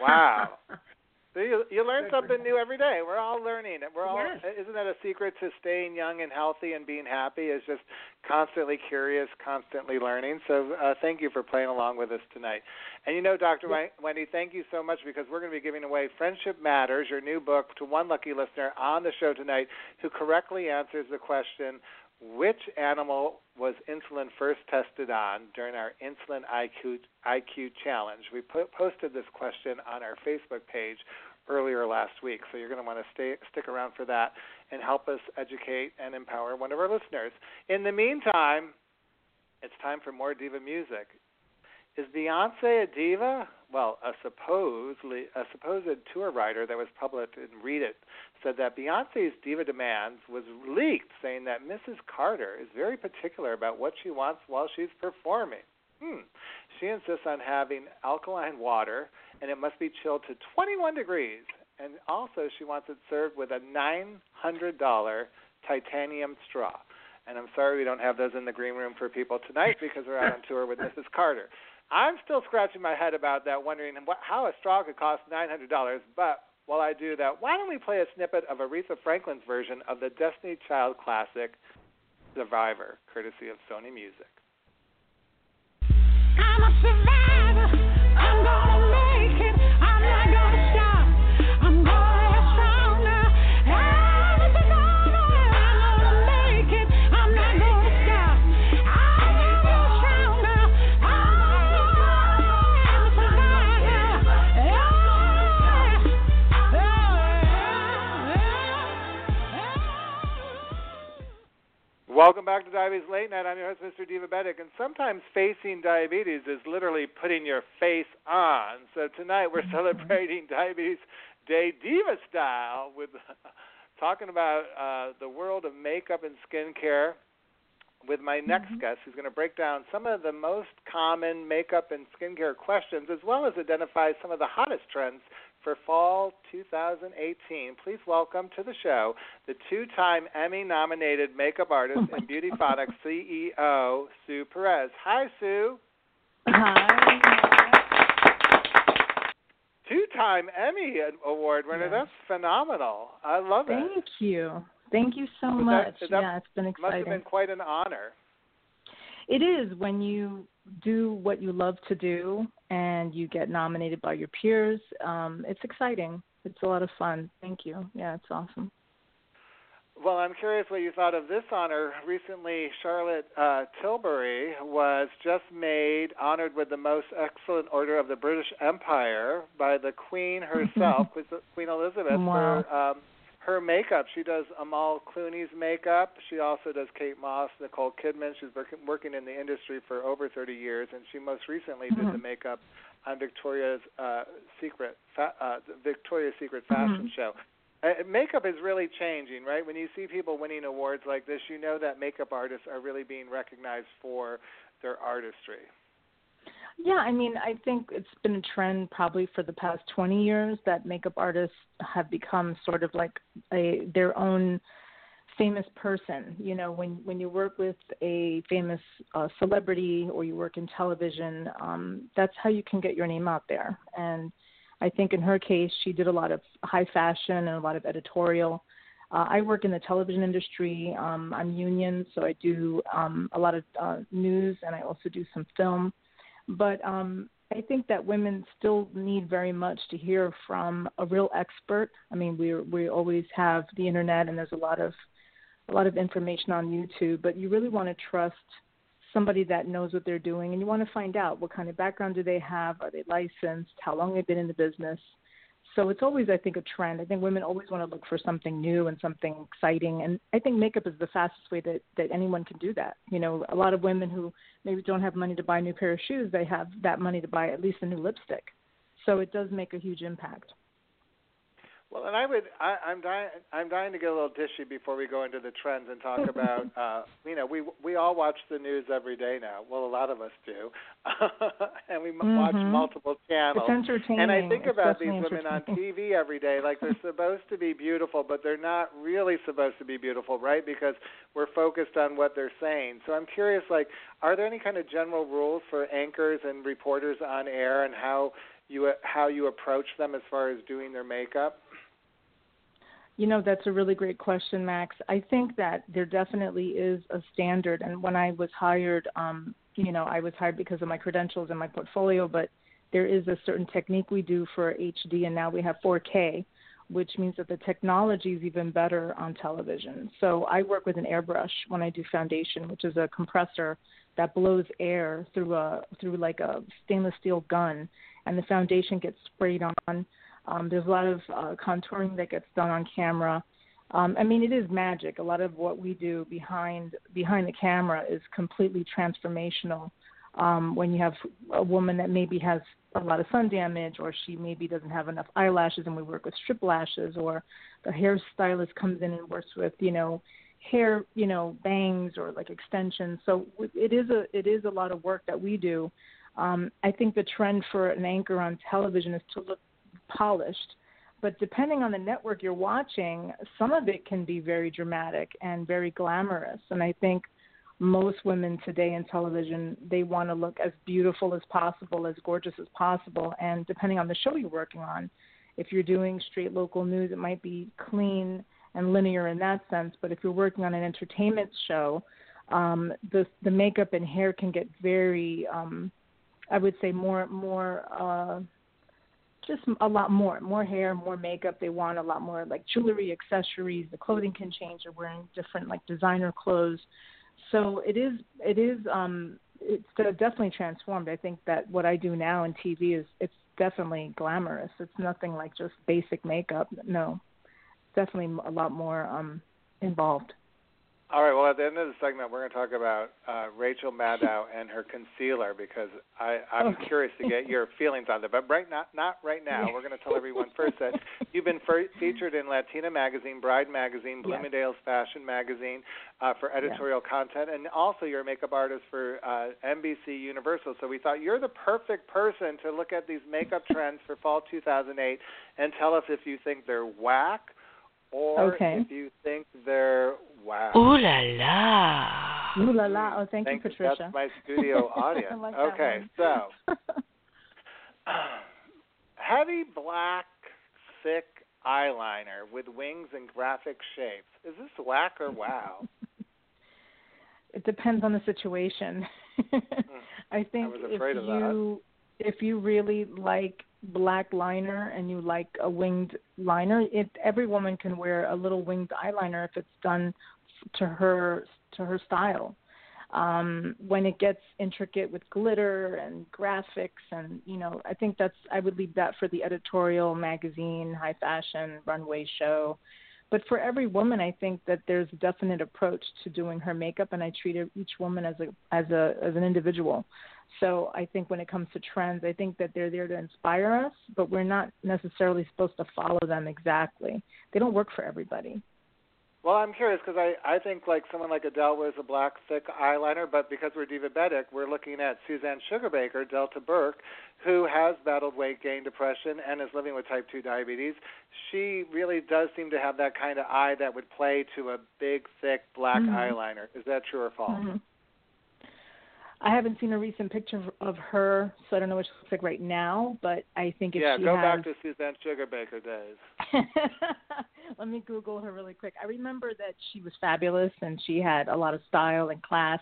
Wow. You, you learn something new every day. We're all learning. We're all. Yes. Isn't that a secret to staying young and healthy and being happy? Is just constantly curious, constantly learning. So uh, thank you for playing along with us tonight. And you know, Dr. Wen- Wendy, thank you so much because we're going to be giving away Friendship Matters, your new book, to one lucky listener on the show tonight who correctly answers the question. Which animal was insulin first tested on during our insulin IQ IQ challenge? We put, posted this question on our Facebook page earlier last week, so you're going to want to stay stick around for that and help us educate and empower one of our listeners. In the meantime, it's time for more diva music. Is Beyonce a diva? Well, a supposedly a supposed tour writer that was published in Reddit said that Beyonce's diva demands was leaked, saying that Mrs. Carter is very particular about what she wants while she's performing. Hmm. She insists on having alkaline water, and it must be chilled to 21 degrees. And also, she wants it served with a $900 titanium straw. And I'm sorry we don't have those in the green room for people tonight because we're out on tour with Mrs. Carter. I'm still scratching my head about that, wondering how a straw could cost $900. But while I do that, why don't we play a snippet of Aretha Franklin's version of the Destiny Child classic Survivor, courtesy of Sony Music? I'm a survivor. Welcome back to Diabetes Late Nite. I'm your host, Mr. Diabetic, and sometimes facing diabetes is literally putting your face on. So tonight we're celebrating Diabetes Day Diva style with talking about uh, the world of makeup and skincare with my next guest who's going to break down some of the most common makeup and skincare questions as well as identify some of the hottest trends for fall 2018. Please welcome to the show the two-time Emmy-nominated makeup artist and Beauty Phonics CEO, Sue Perez. Hi, Sue. Hi. Two-time Emmy Award winner. Yes. That's phenomenal. I love it. Thank you. Thank you so Was that- much. that yeah, it's been exciting. Must have been quite an honor. It is when you do what you love to do and you get nominated by your peers. Um, it's exciting. It's a lot of fun. Thank you. Yeah, it's awesome. Well, I'm curious what you thought of this honor. Recently, Charlotte uh, Tilbury was just made honored with the most excellent order of the British Empire by the Queen herself, Queen Elizabeth, Wow. for um, her makeup. She does Amal Clooney's makeup. She also does Kate Moss, Nicole Kidman. She's working working in the industry for over 30 years, and she most recently did Mhm. the makeup on Victoria's uh, Secret fa- uh, Victoria's Secret fashion Mhm. show. Uh, makeup is really changing, right? When you see people winning awards like this, you know that makeup artists are really being recognized for their artistry. Yeah, I mean, I think it's been a trend probably for the past 20 years that makeup artists have become sort of like a their own famous person. You know, when when you work with a famous uh, celebrity or you work in television, um, that's how you can get your name out there. And I think in her case, she did a lot of high fashion and a lot of editorial. Uh, I work in the television industry. Um, I'm union, so I do um, a lot of uh, news and I also do some film but um, I think that women still need very much to hear from a real expert. I mean, we we always have the internet, and there's a lot of a lot of information on YouTube, but you really want to trust somebody that knows what they're doing, and you want to find out what kind of background do they have, are they licensed, how long they've been in the business. So it's always, I think, a trend. I think women always want to look for something new and something exciting, and I think makeup is the fastest way that that anyone can do that. You know, a lot of women who maybe don't have money to buy a new pair of shoes, they have that money to buy at least a new lipstick. So it does make a huge impact. Well, and I would, I, I'm dying, I'm dying to get a little dishy before we go into the trends and talk about, uh, you know, we we all watch the news every day now. Well, a lot of us do, and we m watch multiple channels. It's entertaining. And I think It's about these women on. TV every day, like they're supposed to be beautiful, but they're not really supposed to be beautiful, right? Because we're focused on what they're saying. So I'm curious, like, are there any kind of general rules for anchors and reporters on air, and how you how you approach them as far as doing their makeup? You know, that's a really great question, Max. I think that there definitely is a standard. And when I was hired, um, you know, I was hired because of my credentials and my portfolio, but there is a certain technique we do for HD, and now we have 4K, which means that the technology is even better on television. So I work with an airbrush when I do foundation, which is a compressor that blows air through a through like a stainless steel gun, and the foundation gets sprayed on. Um, there's a lot of uh, contouring that gets done on camera. Um, I mean, it is magic. A lot of what we do behind behind the camera is completely transformational. Um, when you have a woman that maybe has a lot of sun damage, or she maybe doesn't have enough eyelashes, and we work with strip lashes, or the hairstylist comes in and works with, you know, hair, you know, bangs or like extensions. So it is a it is a lot of work that we do. Um, I think the trend for an anchor on television is to look polished. But depending on the network you're watching, some of it can be very dramatic and very glamorous. And I think most women today in television, they want to look as beautiful as possible, as gorgeous as possible. And depending on the show you're working on, if you're doing straight local news, it might be clean and linear in that sense. But if you're working on an entertainment show, um, the the makeup and hair can get very, um, I would say, more more. Uh, just a lot more, more hair, more makeup. They want a lot more like jewelry, accessories. The clothing can change. They're wearing different like designer clothes. So it is, it is, um, it's definitely transformed. I think that what I do now in TV is it's definitely glamorous. It's nothing like just basic makeup. No, definitely a lot more um, involved. All right. Well, at the end of the segment, we're going to talk about uh, Rachel Maddow and her concealer because I, I'm Okay. curious to get your feelings on that. But right not not right now. We're going to tell everyone first that you've been fer- featured in Latina Magazine, Bride Magazine, Yes. Fashion Magazine uh, for editorial content, and also you're a makeup artist for uh, NBC Universal. So we thought you're the perfect person to look at these makeup trends for fall 2008 and tell us if you think they're whack or Okay. if you think they're wow. Ooh la la. Ooh la la! Oh, thank, Thank you, Patricia. That's my studio audience. Like okay, one. so heavy black, thick eyeliner with wings and graphic shapes. Is this whack or wow? it depends on the situation. Mm, I think was if afraid of that. you if you really like black liner and you like a winged liner, it every woman can wear a little winged eyeliner if it's done to her to her style. Um, when it gets intricate with glitter and graphics and you know, I think that's I would leave that for the editorial magazine, high fashion, runway show. But for every woman, I think that there's a definite approach to doing her makeup, and I treat each woman as a as a as an individual. So I think when it comes to trends, I think that they're there to inspire us, but we're not necessarily supposed to follow them exactly. They don't work for everybody. Well, I'm curious because I I think like someone like Adele wears a black thick eyeliner, but because we're diabetic, we're looking at Suzanne Sugarbaker, Delta Burke, who has battled weight gain, depression, and is living with type two diabetes. She really does seem to have that kind of eye that would play to a big, thick black Mhm. eyeliner. Is that true or false? Mhm. I haven't seen a recent picture of- her, so I don't know what she looks like right now. But I think if yeah, she go has, back to Suzanne Sugarbaker days. Let me Google her really quick. I remember that she was fabulous and she had a lot of style and class.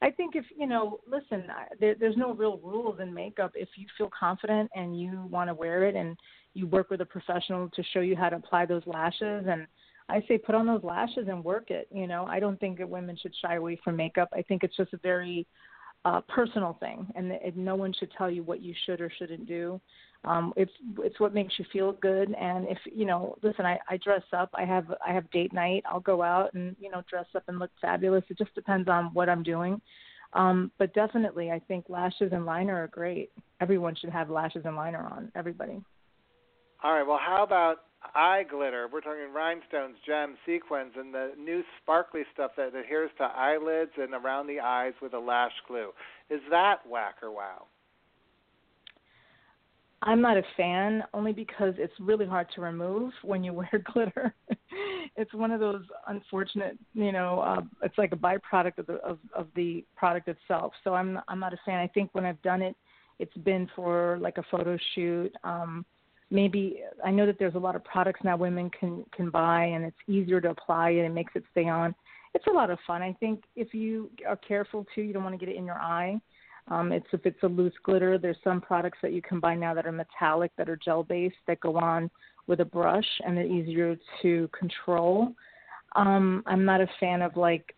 I think if you know, listen, I- there, there's no real rules in makeup. If you feel confident and you want to wear it, and you work with a professional to show you how to apply those lashes, and I say put on those lashes and work it. You know, I don't think that women should shy away from makeup. I think it's just a very uh, personal thing, and it, no one should tell you what you should or shouldn't do. Um, it's it's what makes you feel good, and if you know, listen, I, I dress up. I have I have date night. I'll go out and you know dress up and look fabulous. It just depends on what I'm doing. Um, but definitely, I think lashes and liner are great. Everyone should have lashes and liner on. Everybody. All right. Well, how about eye glitter? We're talking rhinestones, gems, sequins, and the new sparkly stuff that adheres to eyelids and around the eyes with a lash glue. Is that whack or wow? I'm not a fan only because it's really hard to remove when you wear glitter. it's one of those unfortunate, you know, uh, it's like a byproduct of the of, of the product itself. So I'm I'm not a fan. I think when I've done it, it's been for like a photo shoot. Um, maybe I know that there's a lot of products now women can can buy, and it's easier to apply and it makes it stay on. It's a lot of fun. I think if you are careful too, you don't want to get it in your eye. Um, it's if it's a loose glitter. There's some products that you can buy now that are metallic, that are gel based, that go on with a brush, and they're easier to control. Um, I'm not a fan of like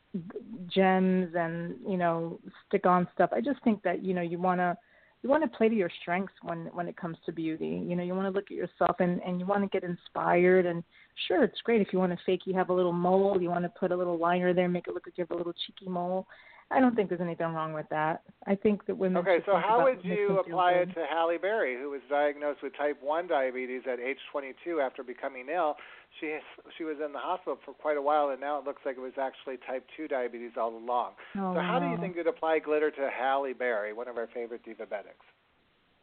gems and you know stick on stuff. I just think that you know you want to you want to play to your strengths when when it comes to beauty. You know, you want to look at yourself and and you want to get inspired. And sure, it's great if you want to fake you have a little mole, you want to put a little liner there, make it look like you have a little cheeky mole. I don't think there's anything wrong with that. I think that women. Okay, so how would you apply it to Halle Berry, who was diagnosed with type 1 diabetes at age 22 after becoming ill? She she was in the hospital for quite a while, and now it looks like it was actually type 2 diabetes all along. Oh, so how do you think you'd apply glitter to Halle Berry, one of our favorite diabetics?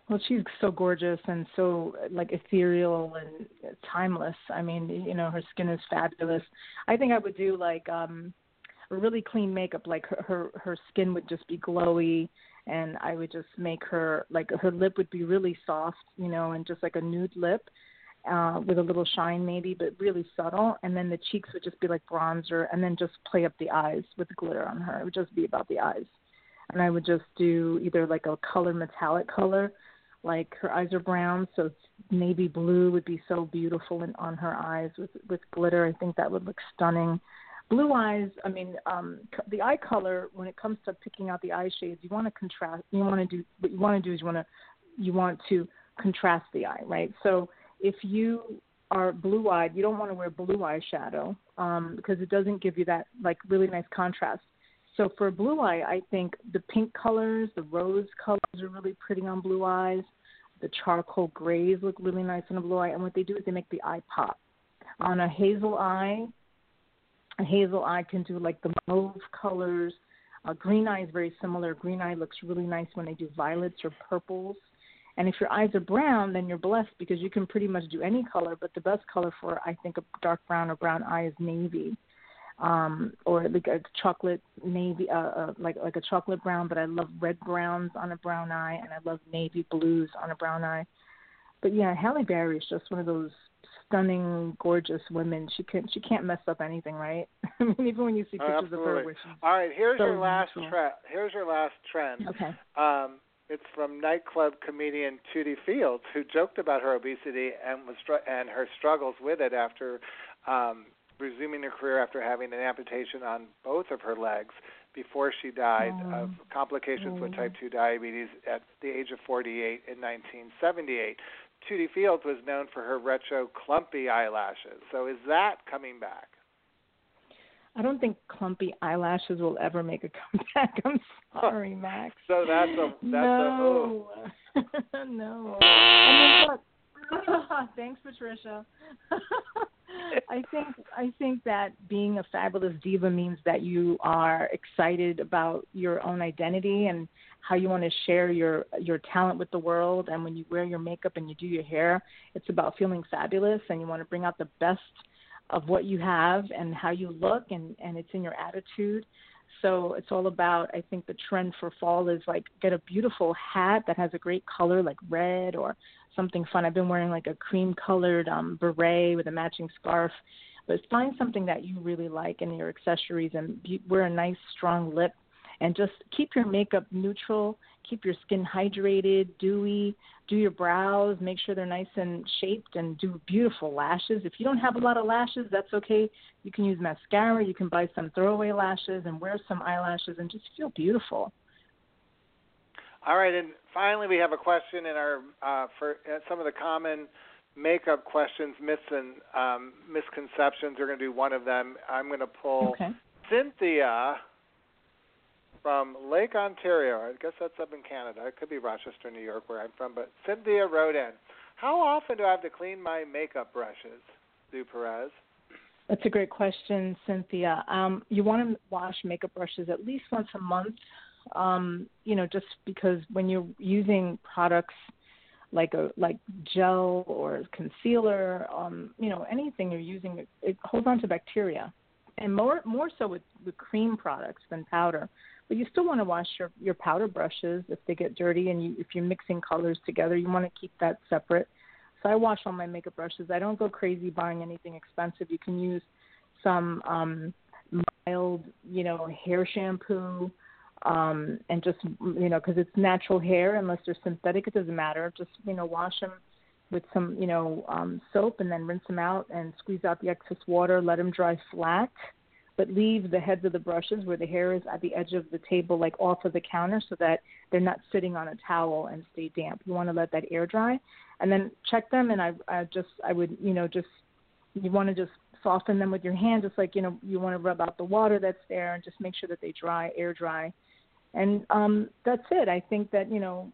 Well, she's so gorgeous and so like ethereal and timeless. I mean, you know, her skin is fabulous. I think I would do like um really clean makeup. Like her her, her skin would just be glowy, and I would just make her like her lip would be really soft, you know, and just like a nude lip. Uh, with a little shine maybe, but really subtle, and then the cheeks would just be like bronzer, and then just play up the eyes with glitter on her. It would just be about the eyes, and I would just do either like a color metallic color, like her eyes are brown, so navy blue would be so beautiful in, on her eyes with with glitter. I think that would look stunning. Blue eyes, I mean, um, the eye color when it comes to picking out the eye shades, you want to contrast. You want to do what you want to do is you want to you want to contrast the eye, right? So if you are blue eyed, you don't want to wear blue eyeshadow um, because it doesn't give you that like really nice contrast. So for blue eye, I think the pink colors, the rose colors are really pretty on blue eyes. The charcoal grays look really nice on a blue eye, and what they do is they make the eye pop. On a hazel eye, hazel eye can do like the mauve colors. Uh, green eye is very similar. Green eye looks really nice when they do violets or purples. And if your eyes are brown, then you're blessed because you can pretty much do any color. But the best color for I think a dark brown or brown eye is navy, um, or like a chocolate navy, uh, uh, like like a chocolate brown. But I love red browns on a brown eye, and I love navy blues on a brown eye. But yeah, Halle Berry is just one of those stunning, gorgeous women. She can she can't mess up anything, right? I mean, even when you see Oh, pictures of her, absolutely. where she's All right, here's so your last trend. Here's your last trend. okay. Um, It's from nightclub comedian Totie Fields, who joked about her obesity and was str- and her struggles with it after um, resuming her career after having an amputation on both of her legs before she died Oh. of complications with type 2 diabetes at the age of 48 in 1978. Totie Fields was known for her retro clumpy eyelashes. So is that coming back? I don't think clumpy eyelashes will ever make a comeback. I'm sorry, Max. So that's a that's a oh. no, no. Look, thanks, Patricia. I think I think that being a fabulous diva means that you are excited about your own identity and how you want to share your your talent with the world. And when you wear your makeup and you do your hair, it's about feeling fabulous and you want to bring out the best of what you have and how you look and and it's in your attitude so it's all about i think the trend for fall is like get a beautiful hat that has a great color like red or something fun. I've been wearing like a cream colored um beret with a matching scarf. But find something that you really like in your accessories and be, wear a nice strong lip and just keep your makeup neutral keep your skin hydrated dewy do your brows, make sure they're nice and shaped, and do beautiful lashes. If you don't have a lot of lashes, that's okay. You can use mascara, you can buy some throwaway lashes, and wear some eyelashes, and just feel beautiful. All right, and finally, we have a question in our uh, for uh, some of the common makeup questions, myths, and um, misconceptions. We're going to do one of them. I'm going to pull Okay. Cynthia from Lake Ontario. I guess that's up in Canada. It could be Rochester, New York, where I'm from. But Cynthia wrote in, "How often do I have to clean my makeup brushes?" Sue Perez. That's a great question, Cynthia. Um, you want to wash makeup brushes at least once a month. Um, you know, just because when you're using products like a like gel or concealer, um, you know, anything you're using, it, it holds on to bacteria, and more more so with with cream products than powder. But you still want to wash your your powder brushes if they get dirty, and you, if you're mixing colors together, you want to keep that separate. So I wash all my makeup brushes. I don't go crazy buying anything expensive. You can use some um mild, you know, hair shampoo um and just you know because it's natural hair unless they're synthetic it doesn't matter just you know wash them with some you know um soap and then rinse them out and squeeze out the excess water let them dry flat but leave the heads of the brushes where the hair is at the edge of the table like off of the counter so that they're not sitting on a towel and stay damp. You want to let that air dry. And then check them and i i just i would you know just you want to just soften them with your hand just like you know you want to rub out the water that's there and just make sure that they dry air dry. And um that's it. I think that you know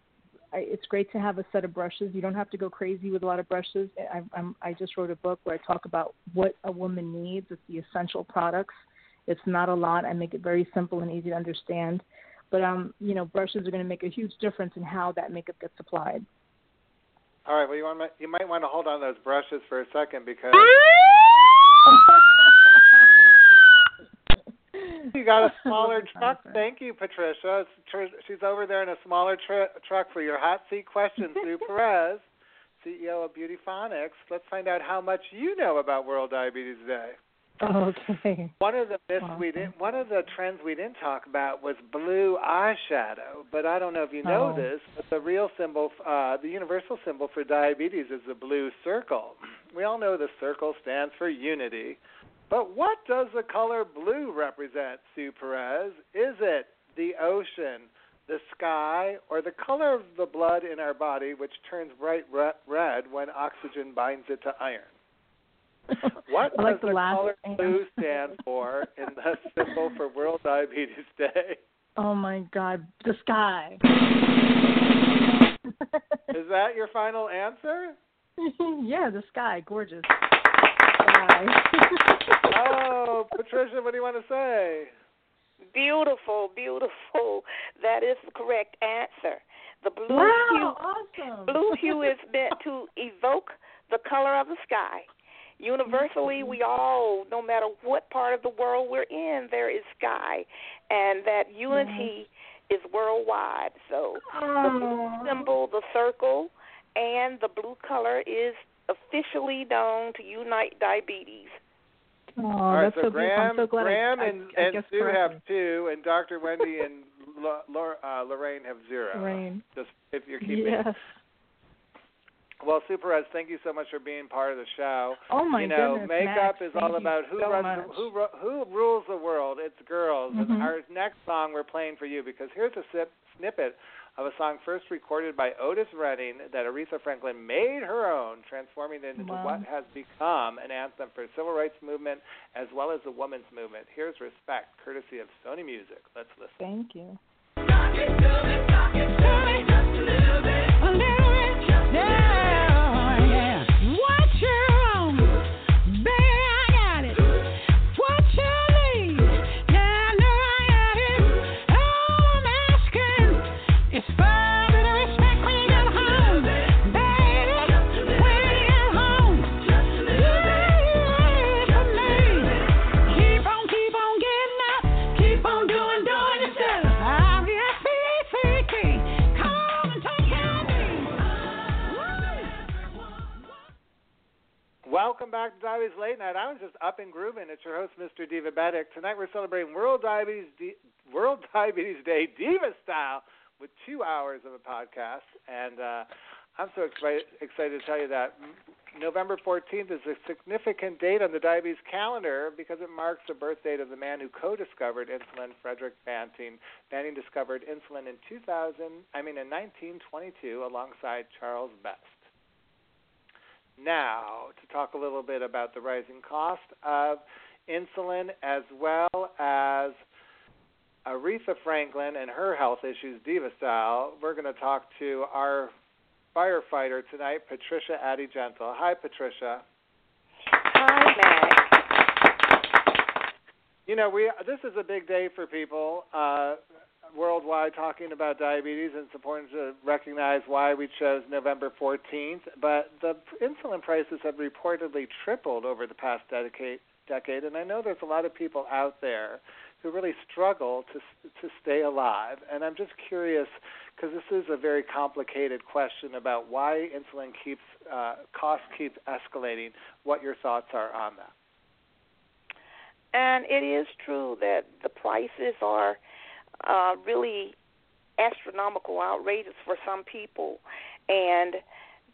I, it's great to have a set of brushes. You don't have to go crazy with a lot of brushes. I i'm i just wrote a book where i talk about what a woman needs. It's the essential products. It's not a lot. I make it very simple and easy to understand. But um you know brushes are going to make a huge difference in how that makeup gets applied. All right. Well, you want you might want to hold on those brushes for a second because you got a smaller truck. Thank you, Patricia. She's over there in a smaller tr- truck for your hot seat questions. Sue Perez, CEO of Beautyphonics. Let's find out how much you know about World Diabetes Day. okay One of the myths Wow. we didn't, one of the trends we didn't talk about was blue eyeshadow. But I don't know if you know Oh. this, but the real symbol, uh, the universal symbol for diabetes is the blue circle. We all know the circle stands for unity. But what does the color blue represent, Sue Perez? Is it the ocean, the sky, or the color of the blood in our body, which turns bright red when oxygen binds it to iron? What like does the the color blue stand for in the symbol for World Diabetes Day? oh my god the sky Is that your final answer? yeah, the sky, gorgeous. Sky. Oh, Patricia, what do you want to say? Beautiful, beautiful. That is the correct answer. The blue wow, hue awesome. blue hue is meant to evoke the color of the sky. Universally, mm-hmm. we all, no matter what part of the world we're in, there is sky, and that unity is worldwide. So the blue symbol, the circle, and the blue color is officially known to unite diabetes. Oh, All right, that's so so Graham, so glad Graham I, and, I, I and Sue have two, and Dr. Wendy and Lo- Lor- uh, Lorraine have zero. Rain. Just if you're keeping. Yes. Well, Sue Perez, thank you so much for being part of the show. Oh my you know, goodness. makeup Max, is all about who so runs the, who who rules the world. It's girls. Mhm. And our next song we're playing for you because here's a sip, snippet of a song first recorded by Otis Redding that Aretha Franklin made her own, transforming it into Wow. what has become an anthem for the civil rights movement as well as the women's movement. Here's Respect, courtesy of Sony Music. Let's listen. Thank you. Welcome back to Diabetes Late Nite. I was just up and grooving. It's your host, Mr. Divabetic. Tonight we're celebrating World Diabetes Di- World Diabetes Day Diva style with two hours of a podcast, and uh, I'm so excited, excited to tell you that November 14th is a significant date on the diabetes calendar because it marks the birth date of the man who co-discovered insulin, Frederick Banting. Banting discovered insulin in 2000, I mean in 1922, alongside Charles Best. Now, to talk a little bit about the rising cost of insulin as well as Aretha Franklin and her health issues, Diva style, we're going to talk to our firefighter tonight, Patricia Addie Gentle. Hi, Patricia. Hi, Max. You know, we this is a big day for people uh, worldwide talking about diabetes, and it's important to recognize why we chose November 14th. But the insulin prices have reportedly tripled over the past decade. Decade, and I know there's a lot of people out there who really struggle to to stay alive. And I'm just curious because this is a very complicated question about why insulin keeps uh, costs keep escalating. What your thoughts are on that? And it is true that the prices are uh, really astronomical, outrageous for some people, and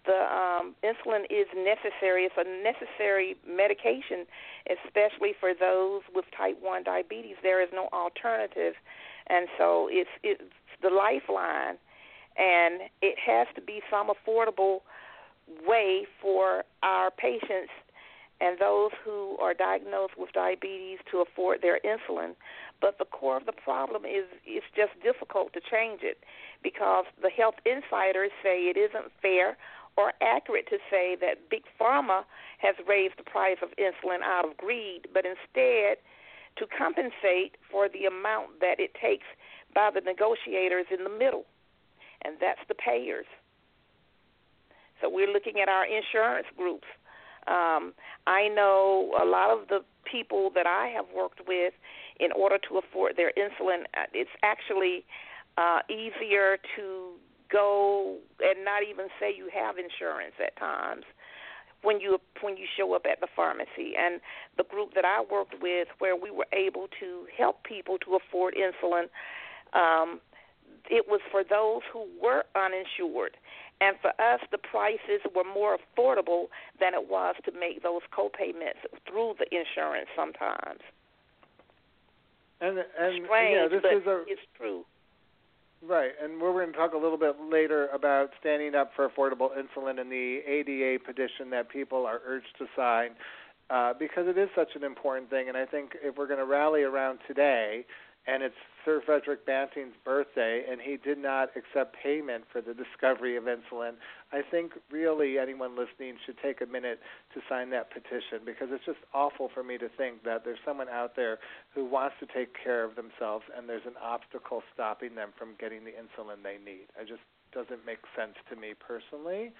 the um, insulin is necessary. It's a necessary medication, especially for those with type one diabetes. There is no alternative, and so it's it's the lifeline, and it has to be some affordable way for our patients and those who are diagnosed with diabetes to afford their insulin. But the core of the problem is it's just difficult to change it because the health insiders say it isn't fair or accurate to say that big pharma has raised the price of insulin out of greed, but instead to compensate for the amount that it takes by the negotiators in the middle, and that's the payers. So we're looking at our insurance groups. Um, I know a lot of the people that I have worked with, in order to afford their insulin, uh, it's actually uh, easier to go and not even say you have insurance at times when you when you show up at the pharmacy. And the group that I worked with where we were able to help people to afford insulin um it was for those who were uninsured. And for us the prices were more affordable than it was to make those co-payments through the insurance sometimes And and strange you know, this but is a it's true Right, and we're going to talk a little bit later about standing up for affordable insulin and the ADA petition that people are urged to sign, uh, because it is such an important thing. And I think if we're going to rally around today, and it's Sir Frederick Banting's birthday, and he did not accept payment for the discovery of insulin, I think really anyone listening should take a minute to sign that petition because it's just awful for me to think that there's someone out there who wants to take care of themselves and there's an obstacle stopping them from getting the insulin they need. I just doesn't make sense to me personally,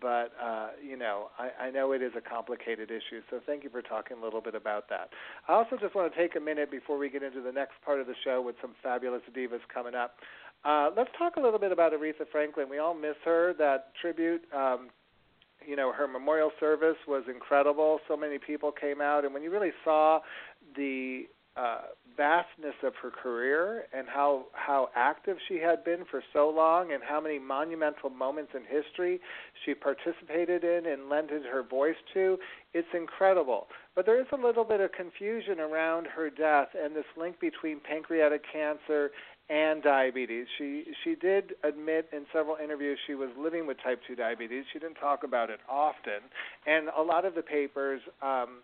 but uh, you know, I, I know it is a complicated issue. So thank you for talking a little bit about that. I also just want to take a minute before we get into the next part of the show with some fabulous divas coming up. Uh, let's talk a little bit about Aretha Franklin. We all miss her. That tribute, um, you know, her memorial service was incredible. So many people came out, and when you really saw the uh, vastness of her career and how how active she had been for so long, and how many monumental moments in history she participated in and lended her voice to, it's incredible. But there is a little bit of confusion around her death and this link between pancreatic cancer and diabetes. She she did admit in several interviews she was living with type 2 diabetes. She didn't talk about it often, and a lot of the papers um,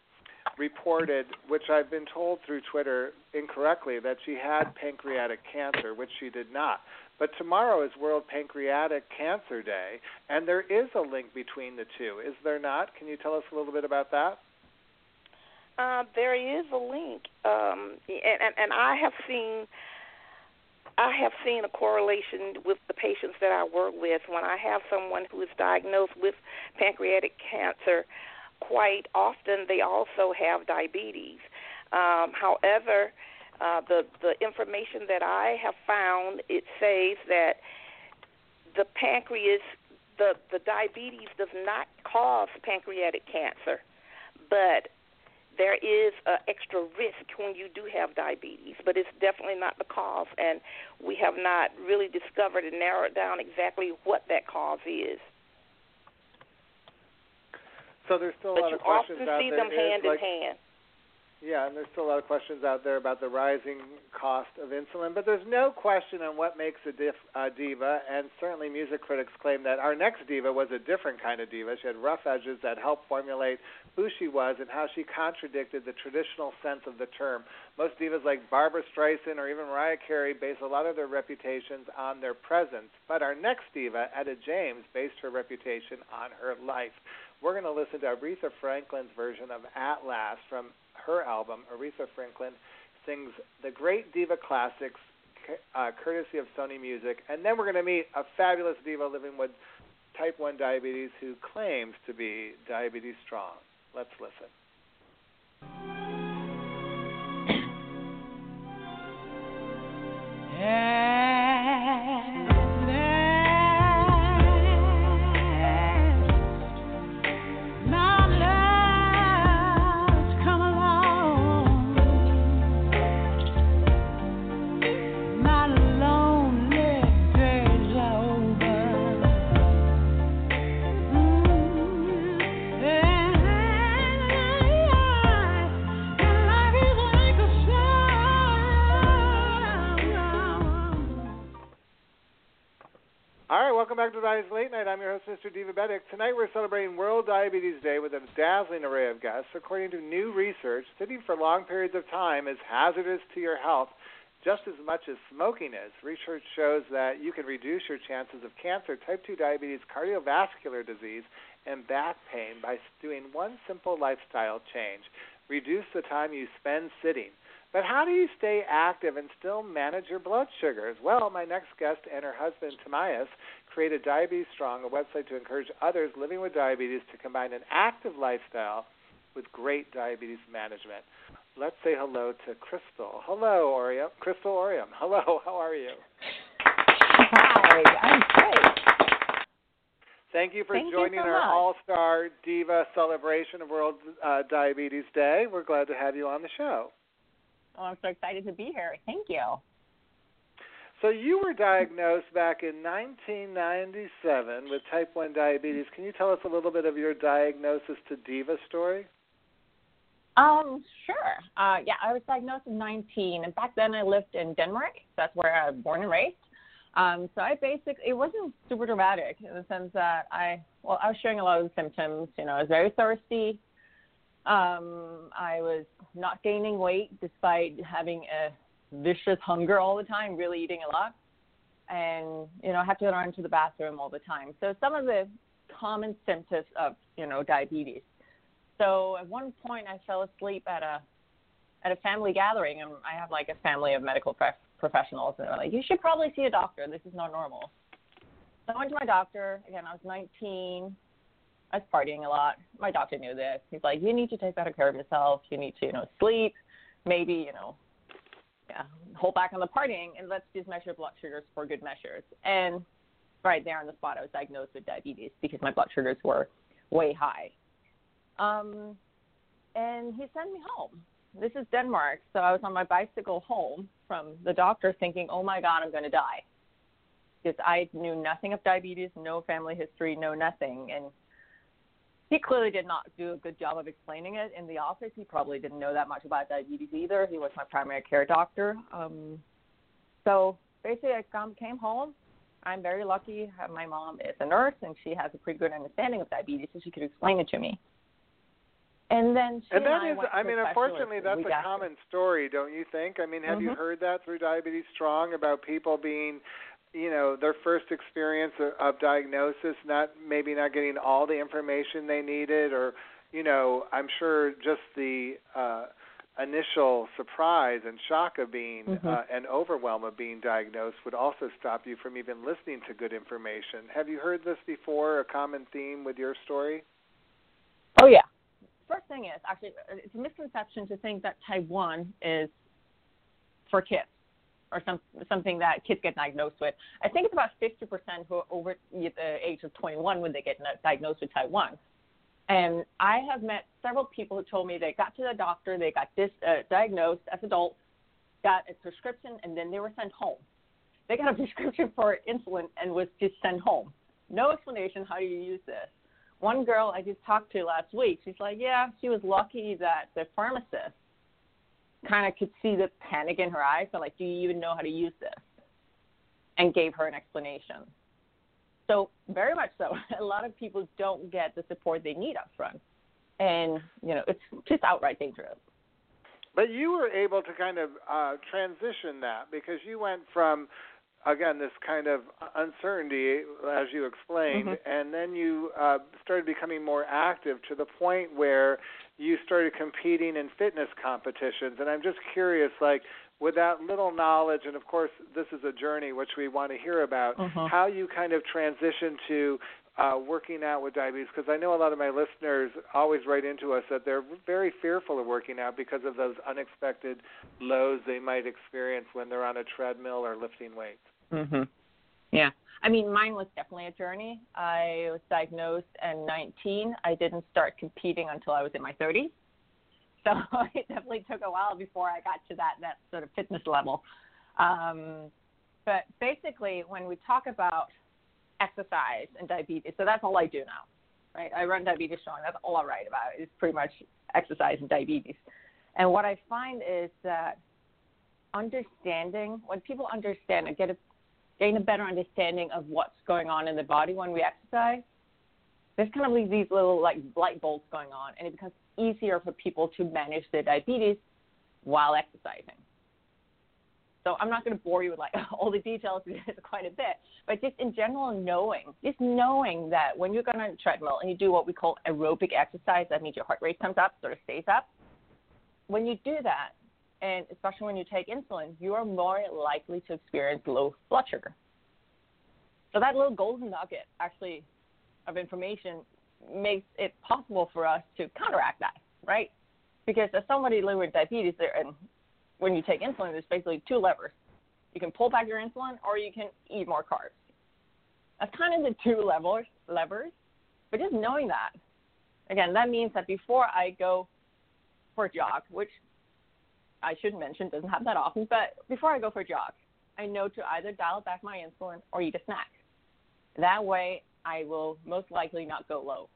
reported, which I've been told through Twitter incorrectly, that she had pancreatic cancer, which she did not. But tomorrow is World Pancreatic Cancer Day, and there is a link between the two, is there not? Can you tell us a little bit about that? Uh, there is a link, um, and, and and I have seen I have seen a correlation with the patients that I work with. When I have someone who is diagnosed with pancreatic cancer, quite often they also have diabetes. Um, however, uh, the the information that I have found it says that the pancreas, the the diabetes does not cause pancreatic cancer, but there is an extra risk when you do have diabetes, but it's definitely not the cause, and we have not really discovered and narrowed down exactly what that cause is. So there's still a but lot you of questions out there. But often out see them hand like, in hand. Yeah, and there's still a lot of questions out there about the rising cost of insulin, but there's no question on what makes a diff, uh, diva, and certainly music critics claim that our next diva was a different kind of diva. She had rough edges that helped formulate who she was and how she contradicted the traditional sense of the term. Most divas like Barbra Streisand or even Mariah Carey base a lot of their reputations on their presence, but our next diva, Etta James, based her reputation on her life. We're going to listen to Aretha Franklin's version of At Last from her album. Aretha Franklin sings the great diva classics uh, courtesy of Sony Music. And then we're going to meet a fabulous diva living with type 1 diabetes who claims to be diabetes strong. Let's listen. All right, welcome back to Diabetes Late Nite. I'm your host, Mr. Divabetic. Tonight we're celebrating World Diabetes Day with a dazzling array of guests. According to new research, sitting for long periods of time is hazardous to your health just as much as smoking is. Research shows that you can reduce your chances of cancer, type 2 diabetes, cardiovascular disease, and back pain by doing one simple lifestyle change. Reduce the time you spend sitting. But how do you stay active and still manage your blood sugars? Well, my next guest and her husband, Tamias, created Diabetes Strong, a website to encourage others living with diabetes to combine an active lifestyle with great diabetes management. Let's say hello to Christel. Hello, Oerum. Christel Oerum. Hello, how are you? Hi, I'm great. Thank you for Thank you joining so our. All Star Diva celebration of World uh, Diabetes Day. We're glad to have you on the show. Oh, I'm so excited to be here. Thank you. So you were diagnosed back in 1997 with type 1 diabetes. Can you tell us a little bit of your diagnosis to diva story? Um, sure. Uh, yeah, I was diagnosed at 19, and back then I lived in Denmark. That's where I was born and raised. Um, so I basically, it wasn't super dramatic in the sense that I, well, I was showing a lot of symptoms. You know, I was very thirsty. Um, I was not gaining weight despite having a vicious hunger all the time, really eating a lot. And, you know, I have to run to the bathroom all the time. So some of the common symptoms of, you know, diabetes. So at one point I fell asleep at a at a family gathering and I have like a family of medical prof- professionals and they're like, You should probably see a doctor. This is not normal. So I went to my doctor. Again, I was nineteen. I was partying a lot. My doctor knew this. He's like, You need to take better care of yourself. You need to, you know, sleep, maybe, you know, yeah, hold back on the partying and let's just measure blood sugars for good measures. And right there on the spot I was diagnosed with diabetes because my blood sugars were way high. Um, and he sent me home. This is Denmark, so I was on my bicycle home from the doctor thinking, oh my God, I'm going to die. Because I knew nothing of diabetes, no family history, no nothing. And he clearly did not do a good job of explaining it in the office. He probably didn't know that much about diabetes either. He was my primary care doctor. Um, so basically, I come, came home. I'm very lucky. My mom is a nurse, and she has a pretty good understanding of diabetes, so she could explain it to me. And then she and that I is, I mean, unfortunately, that's a after. common story, don't you think? I mean, have you Mhm. heard that through Diabetes Strong about people being, you know, their first experience of, of diagnosis, not maybe not getting all the information they needed, or, you know, I'm sure just the uh, initial surprise and shock of being Mhm. uh, and overwhelm of being diagnosed would also stop you from even listening to good information. Have you heard this before? A common theme with your story? Oh yeah. First thing is actually it's a misconception to think that type one is for kids or some something that kids get diagnosed with. I think it's about 50% who are over the age of 21 when they get diagnosed with type one. And I have met several people who told me they got to the doctor, they got dis, uh, diagnosed as adults, got a prescription, and then they were sent home. They got a prescription for insulin and was just sent home. No explanation. How do you use this? One girl I just talked to last week, she's like, yeah, she was lucky that the pharmacist kind of could see the panic in her eyes. So like, do you even know how to use this? And gave her an explanation. So very much so. A lot of people don't get the support they need up front, and you know, it's just outright dangerous. But you were able to kind of uh, transition that because you went from, again, this kind of uncertainty, as you explained, Mhm. and then you uh, started becoming more active to the point where you started competing in fitness competitions. And I'm just curious, like, with that little knowledge, and of course, this is a journey which we want to hear about, Mhm. how you kind of transition to uh, working out with diabetes because I know a lot of my listeners always write into us that they're very fearful of working out because of those unexpected lows they might experience when they're on a treadmill or lifting weights. Mhm. Yeah. I mean, mine was definitely a journey. I was diagnosed at 19. I didn't start competing until I was in my 30s. So it definitely took a while before I got to that that sort of fitness level. Um, but basically, when we talk about exercise and diabetes, so that's all I do now, right? I run Diabetes Strong. That's all I write about. Is pretty much exercise and diabetes. And what I find is that understanding when people understand and get a gain a better understanding of what's going on in the body when we exercise, there's kind of leaves these little like light bulbs going on, and it becomes easier for people to manage their diabetes while exercising. So I'm not going to bore you with like all the details quite a bit, but just in general knowing, just knowing that when you're going on a treadmill and you do what we call aerobic exercise, that means your heart rate comes up, sort of stays up. When you do that, and especially when you take insulin, you are more likely to experience low blood sugar. So that little golden nugget actually of information makes it possible for us to counteract that, right? Because as somebody living with diabetes, there and when you take insulin, there's basically two levers. You can pull back your insulin, or you can eat more carbs. That's kind of the two levels levers. But just knowing that, again, that means that before I go for a jog, which I should mention doesn't happen that often, but before I go for a jog, I know to either dial back my insulin or eat a snack. That way, I will most likely not go low.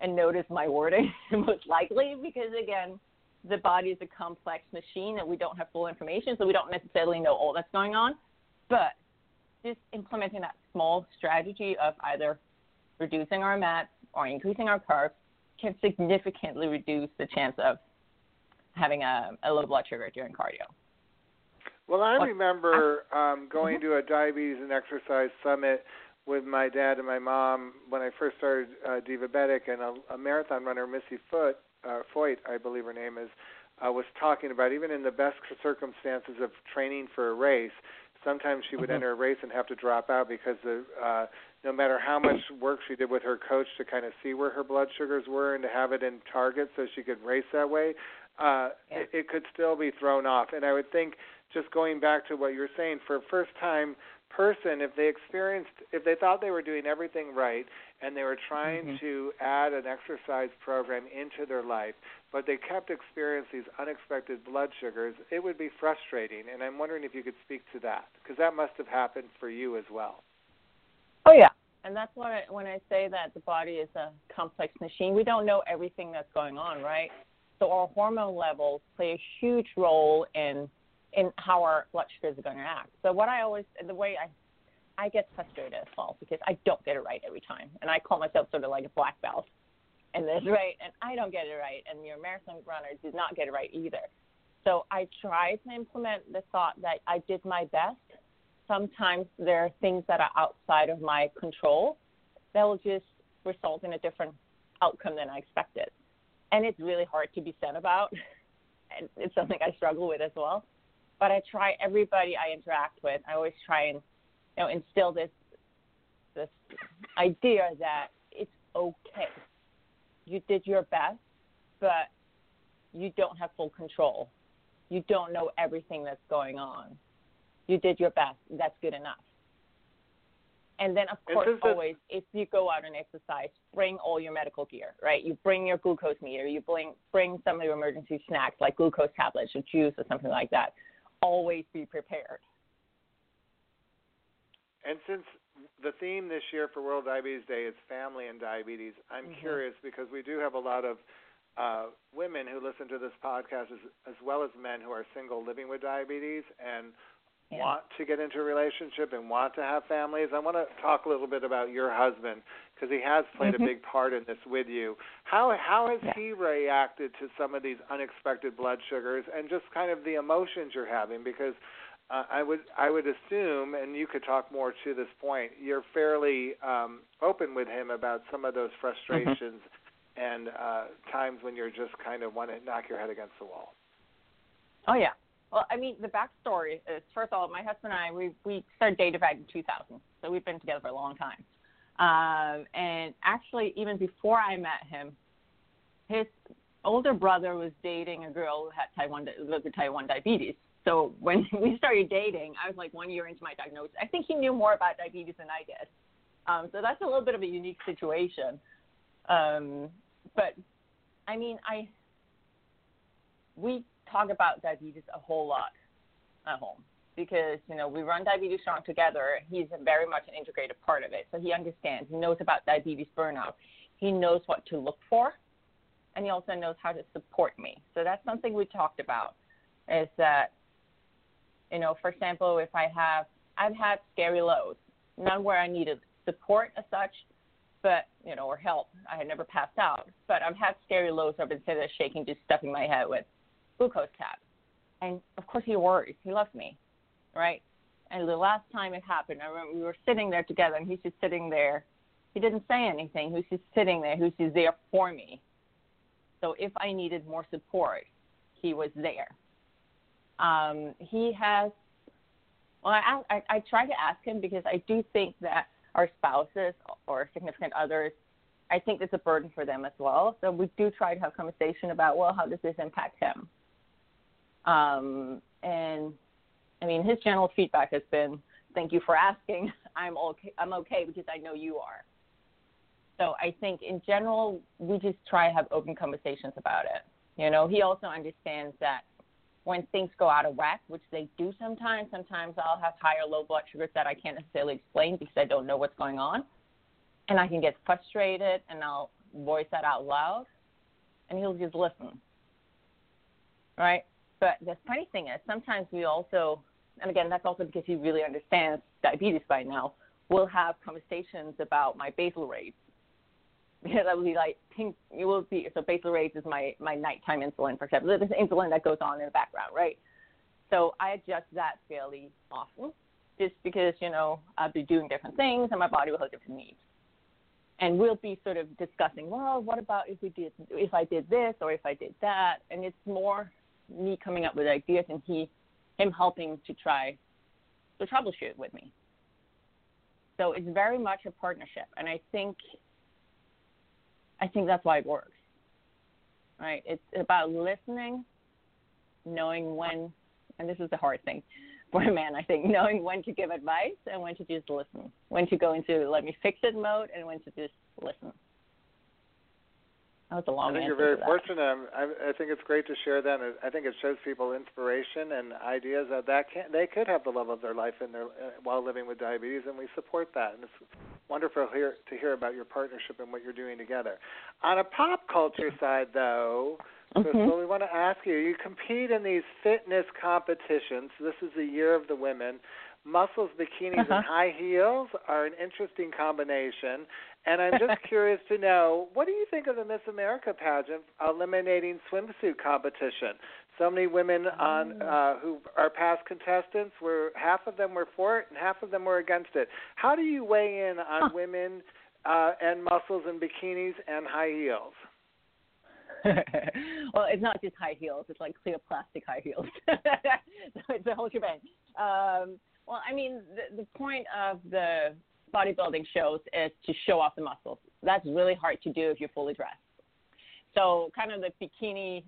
And notice my wording, most likely, because again, the body is a complex machine and we don't have full information, so we don't necessarily know all that's going on. But just implementing that small strategy of either reducing our mats or increasing our carbs can significantly reduce the chance of having a, a low blood sugar during cardio. Well, I What- remember um, going to a diabetes and exercise summit with my dad and my mom when I first started uh, Divabetic, and a, a marathon runner, Missy Foot, uh, Foyt, I believe her name is, uh, was talking about even in the best circumstances of training for a race, sometimes she would Mhm. enter a race and have to drop out because the uh, no matter how much work she did with her coach to kind of see where her blood sugars were and to have it in target so she could race that way, uh, Yeah. it, it could still be thrown off. And I would think just going back to what you're saying, for a first time person if they experienced if they thought they were doing everything right and they were trying Mhm. to add an exercise program into their life but they kept experiencing these unexpected blood sugars it would be frustrating and i'm wondering if you could speak to that because that must have happened for you as well Oh yeah, and that's what I, when I say that the body is a complex machine. We don't know everything that's going on, right? So our hormone levels play a huge role in in how our blood sugars are going to act. So what I always the way I I get frustrated as well because I don't get it right every time, and I call myself sort of like a black belt in this, right? And I don't get it right, and your marathon runner did not get it right either. So I try to implement the thought that I did my best sometimes there are things that are outside of my control that will just result in a different outcome than I expected. And it's really hard to be sad about. And it's something I struggle with as well. But I try everybody I interact with, I always try and you know instill this this idea that it's okay. You did your best, but you don't have full control. You don't know everything that's going on you did your best. That's good enough. And then, of course, always, if you go out and exercise, bring all your medical gear, right? You bring your glucose meter. You bring bring some of your emergency snacks like glucose tablets or juice or something like that. Always be prepared. And since the theme this year for World Diabetes Day is family and diabetes, I'm Mhm. curious because we do have a lot of uh, women who listen to this podcast as, as well as men who are single living with diabetes and Yeah. want to get into a relationship and want to have families. I want to talk a little bit about your husband because he has played Mhm. a big part in this with you. How how has Yeah. he reacted to some of these unexpected blood sugars and just kind of the emotions you're having because uh, I would I would assume, and you could talk more to this point. You're fairly um, open with him about some of those frustrations and uh, times when you're just kind of want to knock your head against the wall. Oh yeah. Well, I mean, the backstory is first of all, my husband and I we we started dating back in 2000, so we've been together for a long time. Um, and actually, even before I met him, his older brother was dating a girl who had type one lived with diabetes. So when we started dating, I was like one year into my diagnosis. I think he knew more about diabetes than I did. Um, so that's a little bit of a unique situation. Um, but I mean, I we talk about diabetes a whole lot at home because you know we run diabetes strong together. He's very much an integrated part of it. So he understands he knows about diabetes burnout. He knows what to look for and he also knows how to support me. So that's something we talked about is that you know for example if i have i've had scary lows none where i needed support as such but you know or help. I had never passed out but i've had scary lows. I've been sitting there shaking just stuffing my head with glucose tabs and of course he worries he loves me right? And the last time it happened, I remember we were sitting there together, and he's just sitting there. He didn't say anything. He was just sitting there. He was just there for me. So if I needed more support, he was there. Um, he has. Well, I, I I try to ask him because I do think that our spouses or significant others, I think it's a burden for them as well. So we do try to have conversation about well, how does this impact him? Um, and I mean, his general feedback has been, "Thank you for asking. I'm okay. I'm okay because I know you are." So I think in general, we just try to have open conversations about it. You know, he also understands that when things go out of whack, which they do sometimes, sometimes I'll have high or low blood sugars that I can't necessarily explain because I don't know what's going on, and I can get frustrated and I'll voice that out loud, and he'll just listen. Right? But the funny thing is, sometimes we also, and again, that's also because he really understands diabetes by now, we'll have conversations about my basal rates. Because I will be like, pink, it will be, so basal rates is my, my nighttime insulin, for example. There's insulin that goes on in the background, right? So I adjust that fairly often just because, you know, I'll be doing different things and my body will have different needs. And we'll be sort of discussing, well, what about if we did, if I did this or if I did that? And it's more me coming up with ideas and he him helping to try to troubleshoot with me. So it's very much a partnership and I think I think that's why it works. Right? It's about listening, knowing when and this is the hard thing, for a man. I think knowing when to give advice and when to just listen, when to go into let me fix it mode, and when to just listen. That was a long I think you're very fortunate. I'm- I, I think it's great to share that. I think it shows people inspiration and ideas that that can they could have the love of their life in their uh, while living with diabetes, and we support that. And it's wonderful hear, to hear about your partnership and what you're doing together. On a pop culture side, though, Christel, Mhm. we want to ask you: You compete in these fitness competitions. This is the year of the women. Muscles, bikinis, Uh-huh. and high heels are an interesting combination. And I'm just curious to know, what do you think of the Miss America pageant eliminating swimsuit competition? So many women on uh, who are past contestants were half of them were for it and half of them were against it. How do you weigh in on Huh. women uh, and muscles and bikinis and high heels? well, it's not just high heels; it's like clear plastic high heels. so it's a whole shebang. Um, well, I mean, the, the point of the bodybuilding shows is to show off the muscles. That's really hard to do if you're fully dressed. So, kind of the bikini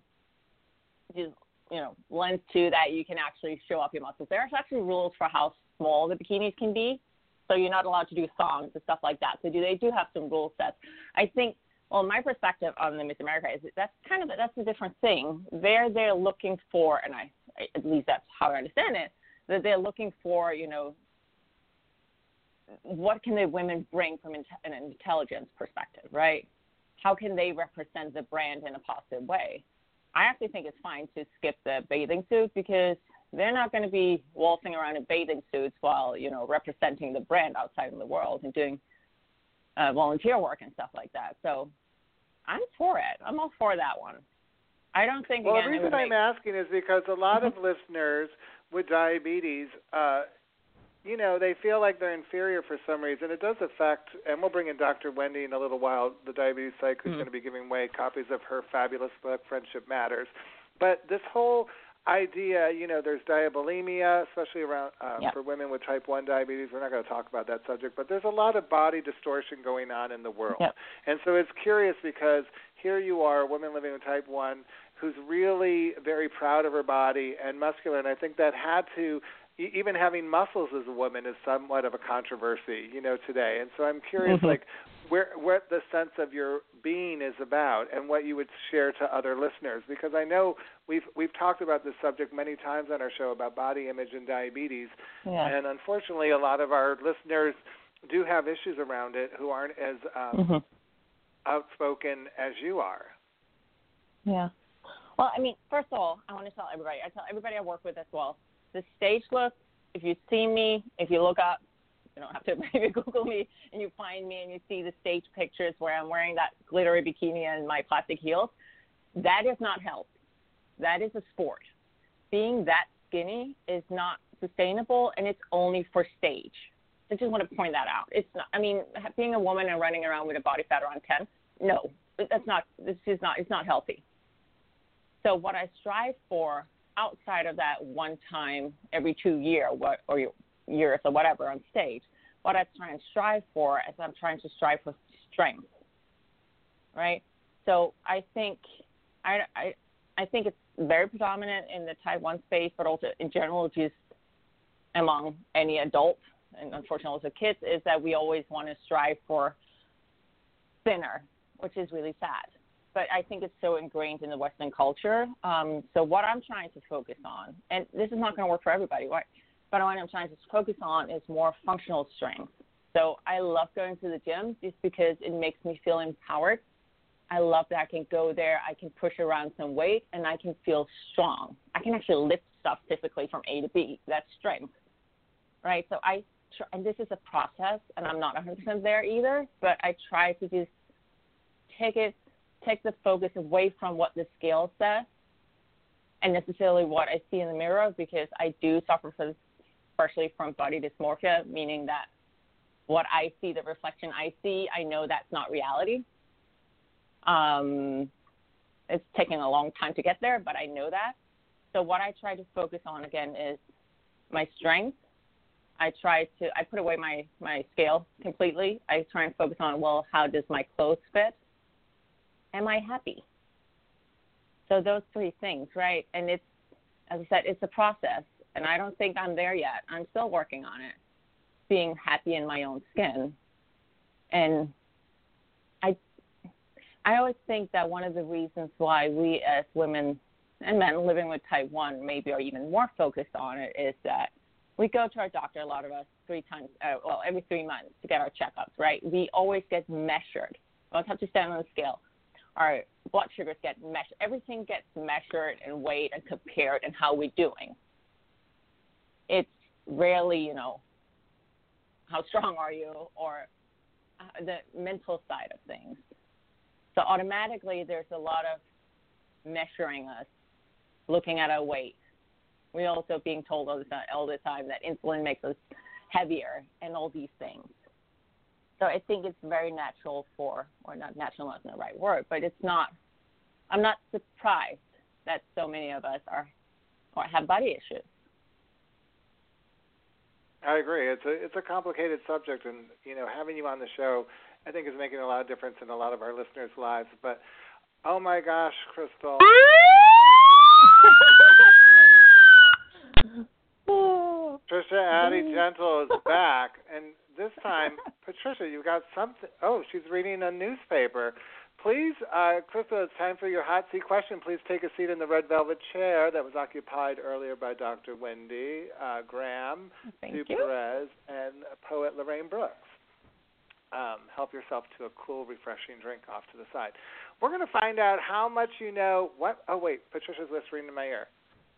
you know lends to that you can actually show off your muscles. There. There's actually rules for how small the bikinis can be, so you're not allowed to do thongs and stuff like that. So, do they do have some rule sets? I think well, my perspective on the Miss America is that that's kind of that's a different thing. They're they're looking for, and I at least that's how I understand it, that they're looking for you know what can the women bring from an intelligence perspective, right? How can they represent the brand in a positive way? I actually think it's fine to skip the bathing suit because they're not going to be waltzing around in bathing suits while you know representing the brand outside in the world and doing uh, volunteer work and stuff like that. So I'm for it. I'm all for that one. I don't think Well, again the reason I'm make, asking is because a lot of listeners with diabetes, uh, you know, they feel like they're inferior for some reason. It does affect, and we'll bring in Dr. Wendy in a little while, the diabetes psych, who's Mhm. going to be giving away copies of her fabulous book, Friendship Matters. But this whole idea, you know, there's diabulimia, especially around uh, Yeah. for women with type 1 diabetes. We're not going to talk about that subject, but there's a lot of body distortion going on in the world. And so it's curious because here you are, a woman living with type 1 who's really very proud of her body and muscular, and I think that had to even having muscles as a woman is somewhat of a controversy, you know, today. And so I'm curious, Mhm. like, where what the sense of your being is about, and what you would share to other listeners, because I know we've we've talked about this subject many times on our show about body image and diabetes, yeah. and unfortunately, a lot of our listeners do have issues around it who aren't as um, Mhm. outspoken as you are. Yeah. Well, I mean, first of all, I want to tell everybody. I tell everybody I work with as well. The stage look. If you see me, if you look up, you don't have to maybe Google me, and you find me and you see the stage pictures where I'm wearing that glittery bikini and my plastic heels. That is not health. That is a sport. Being that skinny is not sustainable, and it's only for stage. I just want to point that out. It's not. I mean, being a woman and running around with a body fat around 10, no, that's not. This is not. It's not healthy. So what I strive for outside of that one time every two year what or years or whatever on stage, what I try and strive for is I'm trying to strive for strength. Right? So I think I I I think it's very predominant in the one space, but also in general just among any adult and unfortunately also kids is that we always want to strive for thinner, which is really sad but I think it's so ingrained in the Western culture. Um, so what I'm trying to focus on, and this is not going to work for everybody, right? But what I'm trying to focus on is more functional strength. So I love going to the gym just because it makes me feel empowered. I love that I can go there, I can push around some weight, and I can feel strong. I can actually lift stuff typically from A to B. That's strength, right? So I, tr- and this is a process, and I'm not 100% there either, but I try to just take it take the focus away from what the scale says and necessarily what I see in the mirror because I do suffer from, partially from body dysmorphia, meaning that what I see, the reflection I see, I know that's not reality. Um, it's taking a long time to get there, but I know that. So what I try to focus on again is my strength. I try to I put away my my scale completely. I try and focus on well, how does my clothes fit? Am I happy? So those three things, right? And it's, as I said, it's a process. and I don't think I'm there yet. I'm still working on it. Being happy in my own skin, and I, I always think that one of the reasons why we as women and men living with type one maybe are even more focused on it is that we go to our doctor, a lot of us, three times, uh, well, every three months to get our checkups, right? We always get measured. We don't have to stand on the scale. Our blood sugars get measured. Everything gets measured and weighed and compared and how we're doing. It's rarely, you know, how strong are you or uh, the mental side of things. So automatically, there's a lot of measuring us, looking at our weight. We're also being told all the time, all the time that insulin makes us heavier and all these things. So I think it's very natural for, or not natural, is not the right word, but it's not. I'm not surprised that so many of us are or have body issues. I agree. It's a it's a complicated subject, and you know, having you on the show, I think is making a lot of difference in a lot of our listeners' lives. But oh my gosh, Christel. Patricia Addie Gentle is back, and this time, Patricia, you've got something. Oh, she's reading a newspaper. Please, uh, Christel, it's time for your hot seat question. Please take a seat in the red velvet chair that was occupied earlier by Dr. Wendy uh, Graham, Thank Sue you. Perez, and poet Lorraine Brooks. Um, help yourself to a cool, refreshing drink off to the side. We're going to find out how much you know. What? Oh, wait, Patricia's whispering in my ear.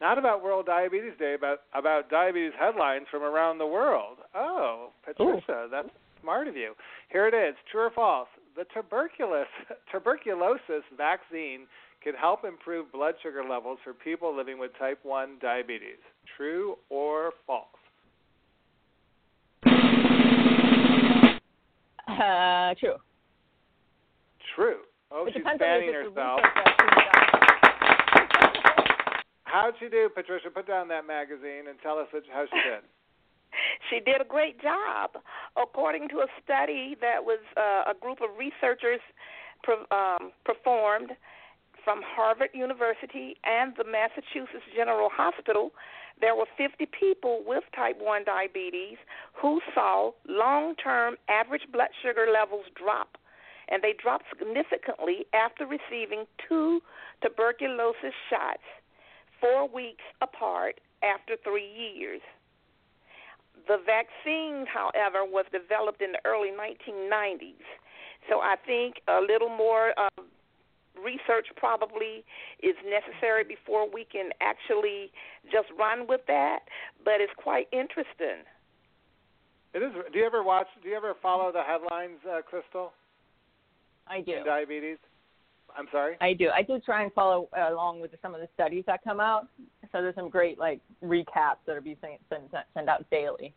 Not about World Diabetes Day, but about diabetes headlines from around the world. Oh, Patricia, that's smart of you. Here it is. True or false? The tuberculosis tuberculosis vaccine can help improve blood sugar levels for people living with type 1 diabetes. True or false? Uh, true. True. Oh, it she's fanning if it's the herself. research that's being done. How'd she do, Patricia? Put down that magazine and tell us how she did. She did a great job. According to a study that was uh, a group of researchers pro- um, performed from Harvard University and the Massachusetts General Hospital, there were 50 people with type 1 diabetes who saw long term average blood sugar levels drop. And they dropped significantly after receiving two tuberculosis shots, four weeks apart after three years. The vaccine, however, was developed in the early 1990s. So I think a little more um, research probably is necessary before we can actually just run with that. But it's quite interesting. It is. Do you ever watch? Do you ever follow the headlines, uh, Christel? I do. In diabetes. I'm sorry. I do. I do try and follow uh, along with some of the studies that come out. So there's some great like recaps that are being sent sent, sent out daily.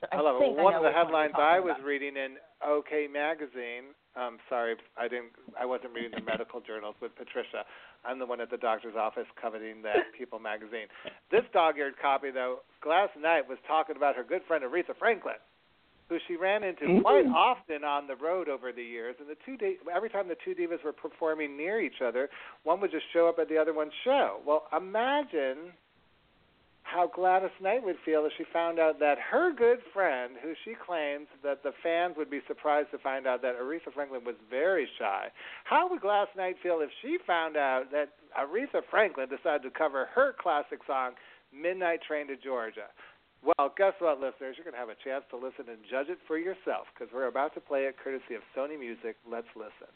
So I, I love think it. One of the headlines I was about. reading in OK Magazine. Um, sorry, I didn't. I wasn't reading the medical journals with Patricia. I'm the one at the doctor's office coveting that People magazine. This dog-eared copy, though, last night was talking about her good friend Aretha Franklin, who she ran into quite Mm. often on the road over the years. And the two di- every time the two divas were performing near each other, one would just show up at the other one's show. Well, imagine how Gladys Knight would feel if she found out that her good friend, who she claims that the fans would be surprised to find out that Aretha Franklin was very shy. How would Gladys Knight feel if she found out that Aretha Franklin decided to cover her classic song, Midnight Train to Georgia? Well, guess what, listeners? You're going to have a chance to listen and judge it for yourself because we're about to play it courtesy of Sony Music. Let's listen.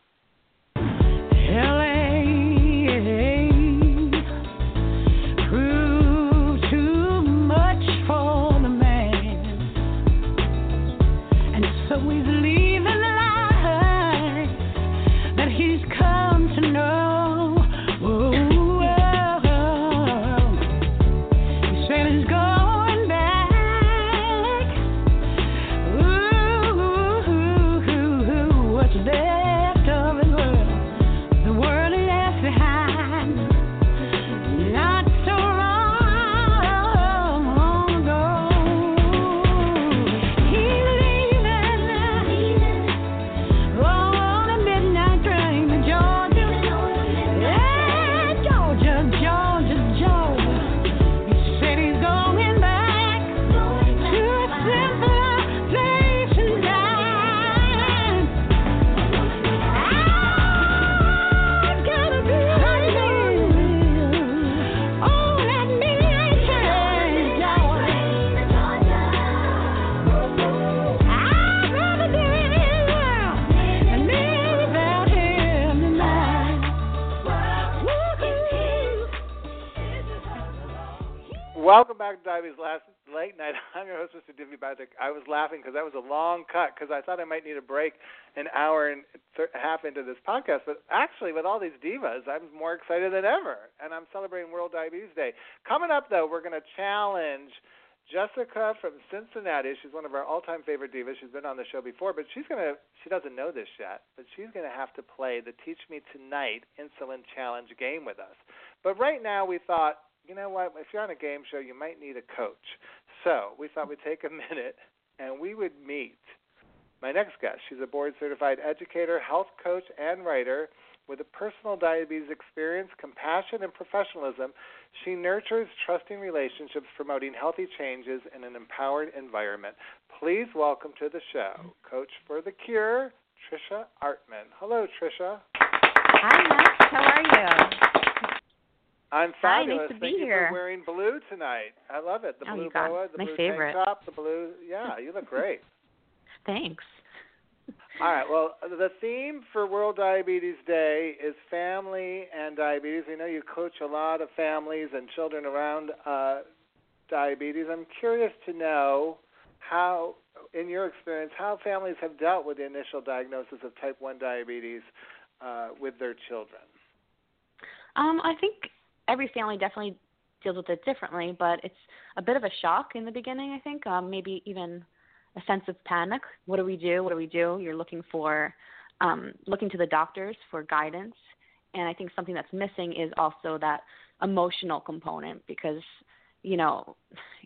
Welcome back to Diabetes Last Late Nite. I'm your host, Mr. Divabetic. I was laughing because that was a long cut because I thought I might need a break an hour and th- half into this podcast. But actually, with all these divas, I'm more excited than ever. And I'm celebrating World Diabetes Day. Coming up, though, we're going to challenge Jessica from Cincinnati. She's one of our all-time favorite divas. She's been on the show before, but she's going to she doesn't know this yet, but she's going to have to play the Teach Me Tonight Insulin Challenge game with us. But right now, we thought you know what? If you're on a game show, you might need a coach. So we thought we'd take a minute and we would meet my next guest. She's a board certified educator, health coach, and writer with a personal diabetes experience, compassion, and professionalism. She nurtures trusting relationships, promoting healthy changes in an empowered environment. Please welcome to the show, Coach for the Cure, Trisha Artman. Hello, Trisha. Hi, Max. How are you? I'm Hi, nice to be Thank you here. for wearing blue tonight. I love it. The Oh, blue boa, the my blue favorite. tank top, the blue. Yeah, you look great. Thanks. All right. Well, the theme for World Diabetes Day is family and diabetes. We know you coach a lot of families and children around uh, diabetes. I'm curious to know how, in your experience, how families have dealt with the initial diagnosis of type 1 diabetes uh, with their children. Um, I think every family definitely deals with it differently, but it's a bit of a shock in the beginning. I think um, maybe even a sense of panic. What do we do? What do we do? You're looking for um, looking to the doctors for guidance, and I think something that's missing is also that emotional component because you know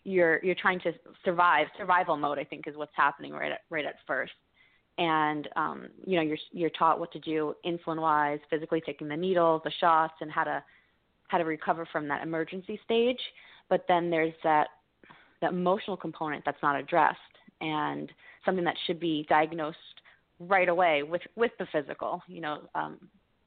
you're you're trying to survive survival mode. I think is what's happening right at right at first. and um, you know you're you're taught what to do insulin wise, physically taking the needles, the shots, and how to how to recover from that emergency stage. But then there's that that emotional component that's not addressed, and something that should be diagnosed right away with with the physical. You know, um,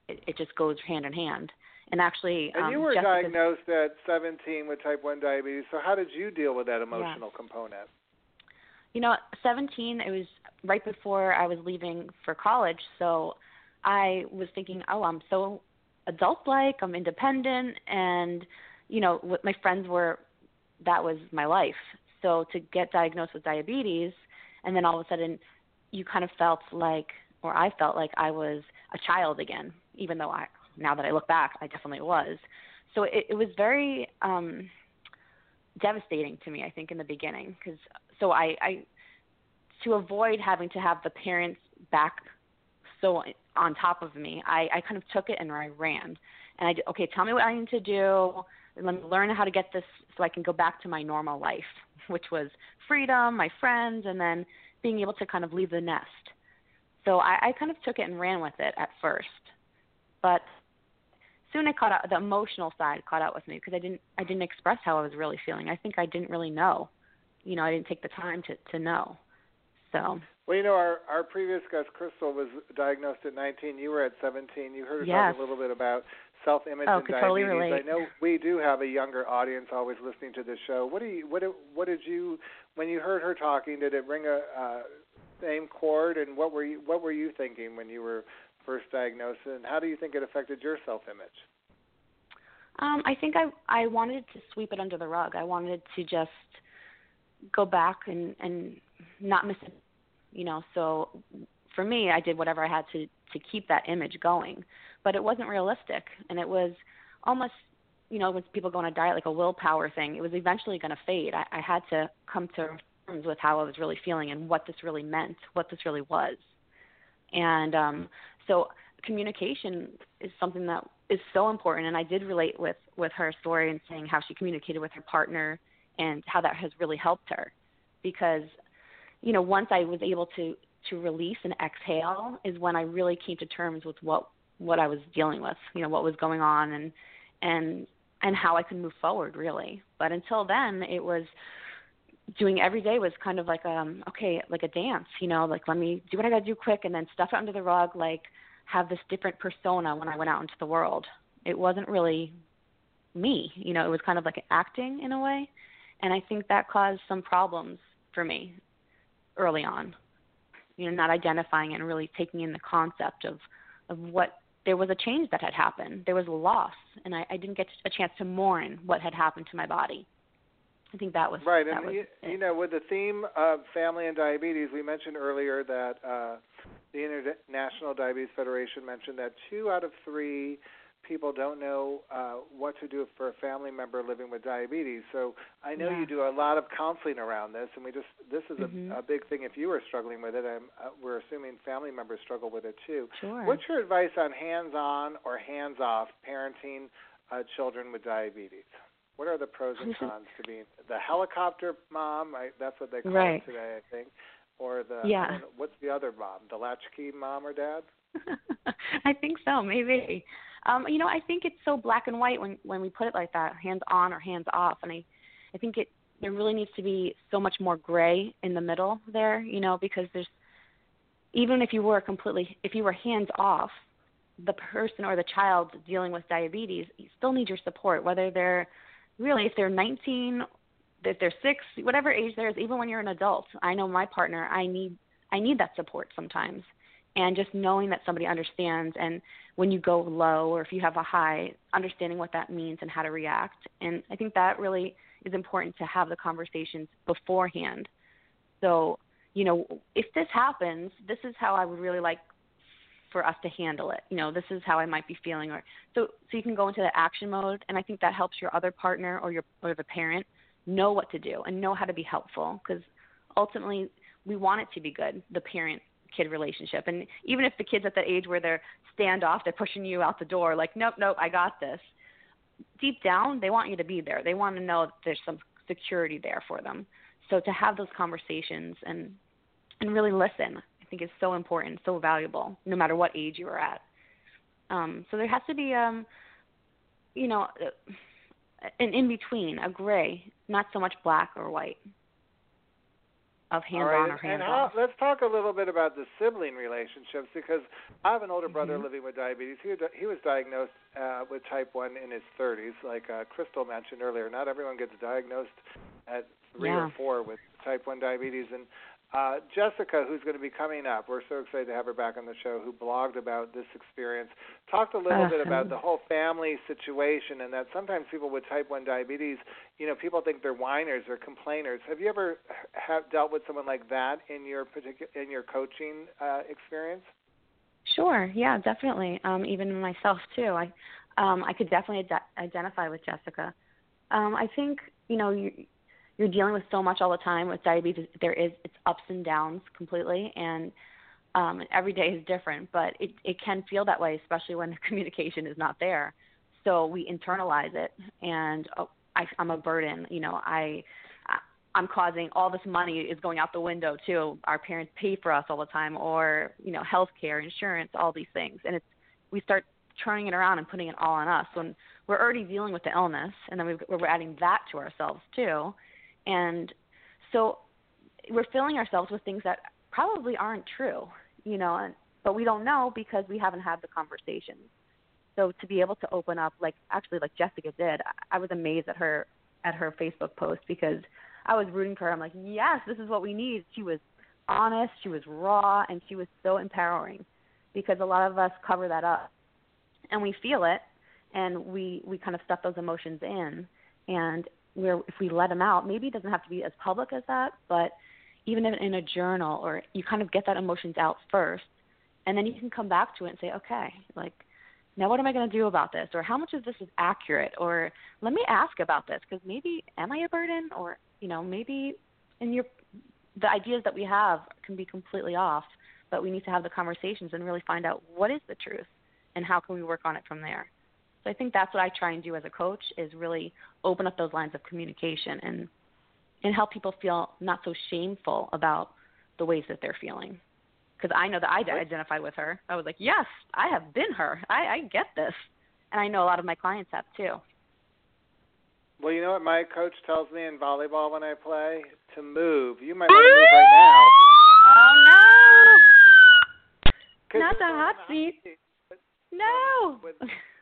it, it just goes hand in hand. And actually, And um, you were Jessica's- diagnosed at 17 with type 1 diabetes. So how did you deal with that emotional component? you know, 17, it was right before I was leaving for college. So I was thinking, oh, I'm so adult like, I'm independent. And, you know, what my friends were, that was my life. So to get diagnosed with diabetes, and then all of a sudden you kind of felt like, or I felt like I was a child again, even though I, now that I look back, I definitely was. So it, it was very, um, devastating to me, I think, in the beginning. Because so I, I, to avoid having to have the parents back so on top of me, I, I kind of took it and I ran. And I okay, tell me what I need to do. Let me learn how to get this so I can go back to my normal life, which was freedom, my friends, and then being able to kind of leave the nest. So I, I kind of took it and ran with it at first, but soon I caught out the emotional side caught out with me because I didn't I didn't express how I was really feeling. I think I didn't really know. You know, I didn't take the time to to know. So Well, you know, our, our previous guest, Christel, was diagnosed at 19. You were at 17. You heard her Yes. talk a little bit about self-image Oh, and could totally diabetes. relate. I know we do have a younger audience always listening to this show. What do you, what, what did you, when you heard her talking, did it ring a uh, same chord? And what were you, what were you thinking when you were first diagnosed? And how do you think it affected your self-image? Um, I think I I wanted to sweep it under the rug. I wanted to just go back and and not miss it. You know, so for me, I did whatever I had to to keep that image going, but it wasn't realistic, and it was almost you know when people go on a diet like a willpower thing, it was eventually going to fade. I, I had to come to terms with how I was really feeling and what this really meant, what this really was, and um, so communication is something that is so important and I did relate with with her story and saying how she communicated with her partner and how that has really helped her. Because you know once I was able to to release and exhale is when I really came to terms with what what I was dealing with you know what was going on and and and how I could move forward really but until then it was doing every day was kind of like um okay like a dance you know like let me do what I got to do quick and then stuff it under the rug like have this different persona when I went out into the world. It wasn't really me, you know, it was kind of like acting in a way. And I think that caused some problems for me early on. You know, not identifying it and really taking in the concept of of what there was a change that had happened. There was a loss and I, I didn't get a chance to mourn what had happened to my body. I think that was right. That and was you, it. you know, with the theme of family and diabetes, we mentioned earlier that uh, the International Diabetes Federation mentioned that two out of three people don't know uh, what to do for a family member living with diabetes. So I know Yeah. you do a lot of counseling around this, and we just this is Mhm. a, a big thing. If you are struggling with it, I'm, uh, we're assuming family members struggle with it too. Sure. What's your advice on hands-on or hands-off parenting uh, children with diabetes? What are the pros and cons to being the helicopter mom? I, that's what they call Right. it today, I think. Or the Yeah. I don't know, what's the other mom? The latchkey mom or dad? I think so, maybe. Um, you know, I think it's so black and white when when we put it like that, hands on or hands off, and I, I think it there really needs to be so much more gray in the middle there, you know, because there's even if you were completely if you were hands off, the person or the child dealing with diabetes, you still need your support, whether they're really if they're 19, if they're six, whatever age there is, even when you're an adult. I know my partner, I need I need that support sometimes and just knowing that somebody understands and when you go low or if you have a high understanding what that means and how to react. And i think that really is important to have the conversations beforehand. So you know if this happens this is how i would really like for us to handle it. You know this is how i might be feeling or so so you can go into the action mode and i think that helps your other partner or your or the parent know what to do and know how to be helpful because ultimately we want it to be good. The parent kid relationship. And even if the kids at that age where they're standoff they're pushing you out the door like nope nope i got this deep down they want you to be there. They want to know that there's some security there for them. So to have those conversations and and really listen i think is so important so valuable no matter what age you are at. Um so there has to be um you know an in between a gray not so much black or white of hands right, on or hands and how, off let's talk a little bit about the sibling relationships because I have an older brother Mhm. living with diabetes. He he was diagnosed uh, with type 1 in his 30s, like uh, Christel mentioned earlier. Not everyone gets diagnosed at 3 Yeah. or 4 with type 1 diabetes. And uh, Jessica, who's going to be coming up, we're so excited to have her back on the show, who blogged about this experience, talked a little Uh, bit about the whole family situation and that sometimes people with type 1 diabetes, you know, people think they're whiners or complainers. Have you ever have dealt with someone like that in your particular in your coaching uh, experience? Sure. Yeah, definitely. Um, even myself too. I um, I could definitely ad- identify with Jessica. Um, I think you know you, you're dealing with so much all the time with diabetes. There is it's ups and downs completely, and um, every day is different. But it it can feel that way, especially when the communication is not there. So we internalize it, and oh, I, I'm a burden. You know, I I'm causing all this money is going out the window too. Our parents pay for us all the time, or you know, healthcare, insurance, all these things, and it's we start turning it around and putting it all on us when we're already dealing with the illness, and then we've, we're adding that to ourselves too, and so we're filling ourselves with things that probably aren't true, you know, and, but we don't know because we haven't had the conversations. So to be able to open up, like actually, like Jessica did, I, I was amazed at her at her Facebook post because I was rooting for her. I'm like, yes, this is what we need. She was honest, she was raw, and she was so empowering because a lot of us cover that up and we feel it and we we kind of stuff those emotions in and we're if we let them out maybe it doesn't have to be as public as that but even in, in a journal or you kind of get that emotions out first and then you can come back to it and say okay like now what am i going to do about this? Or how much of this is accurate? Or let me ask about this because maybe am i a burden? Or you know maybe in your the ideas that we have can be completely off but we need to have the conversations and really find out what is the truth and how can we work on it from there so i think that's what i try and do as a coach is really open up those lines of communication and and help people feel not so shameful about the ways that they're feeling. Because i know that i identify with her. I was like yes i have been her. I i get this. And i know a lot of my clients have too. Well, you know what my coach tells me in volleyball when I play? To move. You might want to move right now. oh no. Not the hot seat. But no. With,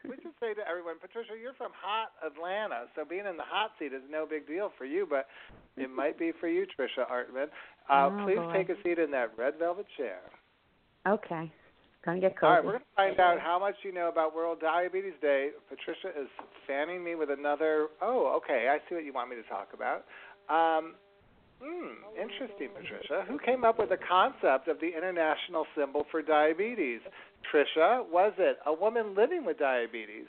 we should say to everyone, Patricia, you're from hot Atlanta, so being in the hot seat is no big deal for you, but it might be for you, Trisha Artman. Uh, Oh, please boy. take a seat in that red velvet chair. okay Gonna get cozy. All right, we're going to find out how much you know about World Diabetes Day. Patricia is fanning me with another. Oh, okay. I see what you want me to talk about. Um, hmm, interesting, Patricia. Who came up with the concept of the international symbol for diabetes? Trisha, was it a woman living with diabetes,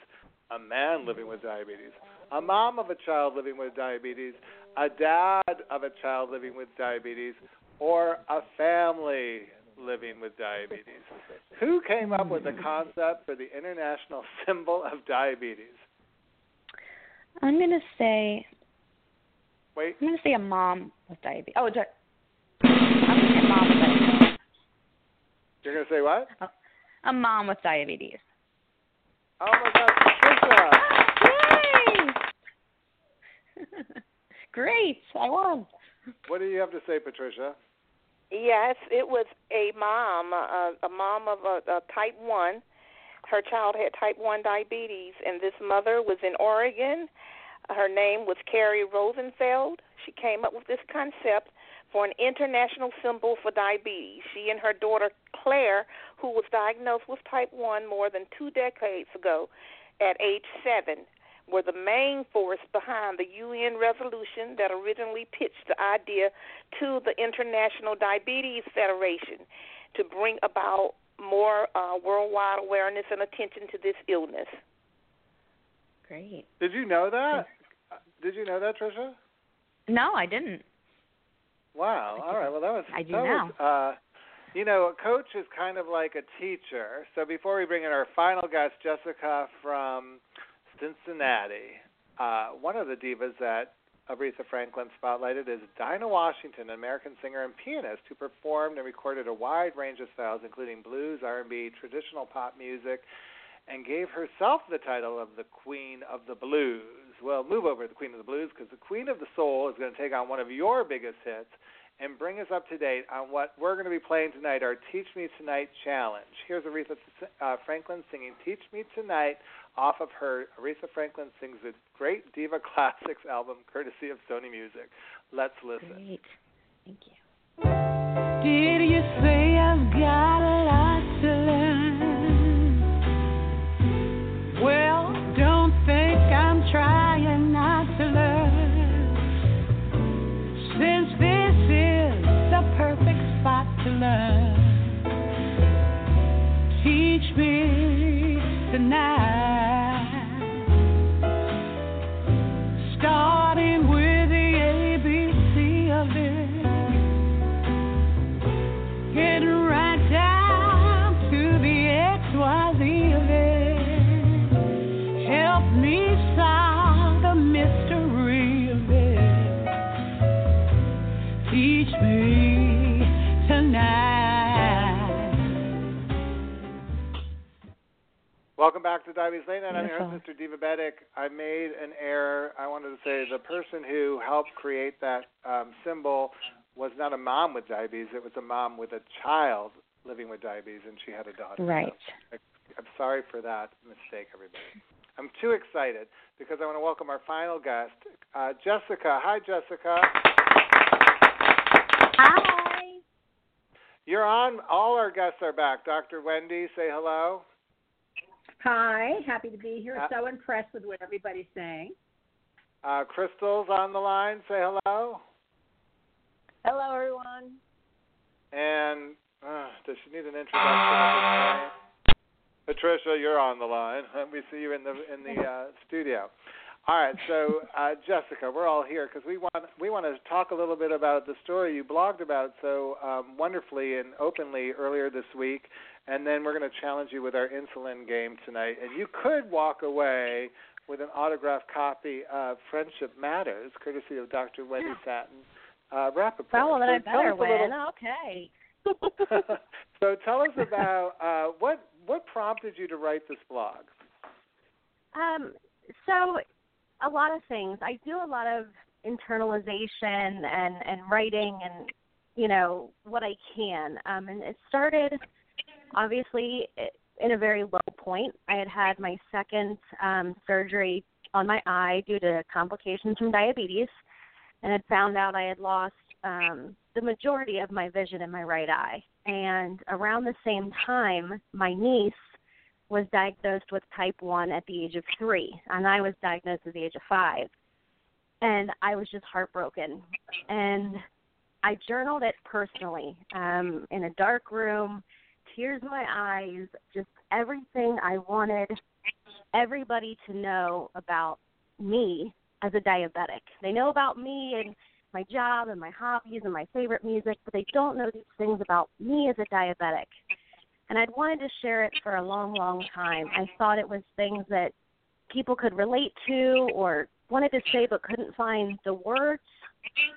a man living with diabetes, a mom of a child living with diabetes, a dad of a child living with diabetes, or a family living with diabetes? Who came up with the concept for the international symbol of diabetes? I'm gonna say Wait, I'm gonna say a mom with diabetes. Oh, di- I'm gonna say mom with diabetes. you're going to say what? Oh. A mom with diabetes. Oh my God, Patricia! Yay! Great, I won. What do you have to say, Patricia? Yes, it was a mom, a, a mom of a, a type 1. Her child had type 1 diabetes, and this mother was in Oregon. Her name was Kari Rosenfeld. She came up with this concept for an international symbol for diabetes. She and her daughter Claire, who was diagnosed with type 1 more than two decades ago at age 7, were the main force behind the UN resolution that originally pitched the idea to the International Diabetes Federation to bring about more uh, worldwide awareness and attention to this illness. Great. Did you know that? Did you know that, Trisha? No, I didn't. Wow. All right. Well, that was. I do that now. Was, uh, you know, a coach is kind of like a teacher. So before we bring in our final guest, Jessica from Cincinnati, uh, one of the divas that Aretha Franklin spotlighted is Dinah Washington, an American singer and pianist who performed and recorded a wide range of styles, including blues, R&B, traditional pop music, and gave herself the title of the Queen of the Blues. Well, move over to the Queen of the Blues because the Queen of the Soul is going to take on one of your biggest hits and bring us up to date on what we're going to be playing tonight, our Teach Me Tonight challenge. Here's Aretha uh, Franklin singing Teach Me Tonight off of her Aretha Franklin Sings the Great Diva Classics album, courtesy of Sony Music. Let's listen. Great. Thank you. Did you tonight. Welcome back to Dives Late Night. I'm your host, Beautiful. Mr. Divabetic. I made an error. I wanted to say the person who helped create that um, symbol was not a mom with diabetes. It was a mom with a child living with diabetes, and she had a daughter. Right. So I'm sorry for that mistake, everybody. I'm too excited because I want to welcome our final guest, uh, Jessica. Hi, Jessica. Hi. You're on. All our guests are back. Dr. Wendy, say hello. Hi, happy to be here. Uh, so impressed with what everybody's saying. Uh, Christel's on the line. Say hello. Hello, everyone. And uh, does she need an introduction at this point? Patricia, you're on the line. We see you in the in the uh, studio. All right, so uh, Jessica, we're all here because we want we want to talk a little bit about the story you blogged about so um, wonderfully and openly earlier this week, and then we're going to challenge you with our insulin game tonight. And you could walk away with an autographed copy of Friendship Matters, courtesy of Dr. Wendy Satin uh, Rapaport. Well, then I So tell better a little- win. Okay. so tell us about uh, what what prompted you to write this blog. Um, so a lot of things. I do a lot of internalization and and writing and you know what I can. Um, and it started obviously in a very low point. I had had my second um, surgery on my eye due to complications from diabetes, and had found out I had lost um, the majority of my vision in my right eye. And around the same time, my niece was diagnosed with type 1 at the age of three, and I was diagnosed at the age of five. And I was just heartbroken. And I journaled it personally um, in a dark room, tears in my eyes, just everything I wanted everybody to know about me as a diabetic. They know about me and my job and my hobbies and my favorite music, but they don't know these things about me as a diabetic. And I'd wanted to share it for a long, long time. I thought it was things that people could relate to or wanted to say but couldn't find the words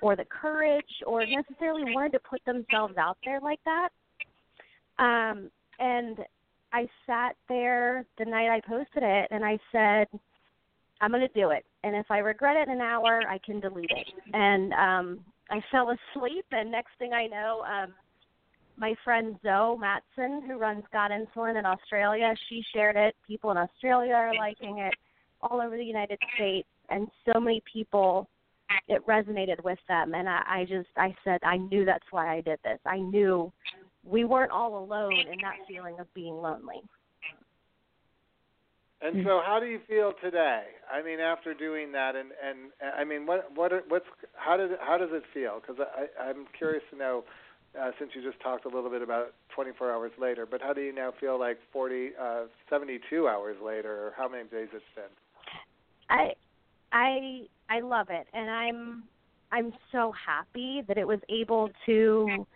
or the courage or necessarily wanted to put themselves out there like that. Um, and I sat there the night I posted it and I said, I'm going to do it. And if I regret it in an hour, I can delete it. And um, I fell asleep, and next thing I know, um, my friend Zoe Matson, who runs Got Insulin in Australia, she shared it. People in Australia are liking it, all over the United States, and so many people. It resonated with them, and I, I just I said I knew that's why I did this. I knew we weren't all alone in that feeling of being lonely. And so, how do you feel today? I mean, after doing that, and and I mean, what what what's how did how does it feel? Because I I'm curious to know, uh, since you just talked a little bit about 24 hours later, but how do you now feel like 40 uh, 72 hours later, or how many days it's been? I I I love it and I'm I'm so happy that it was able to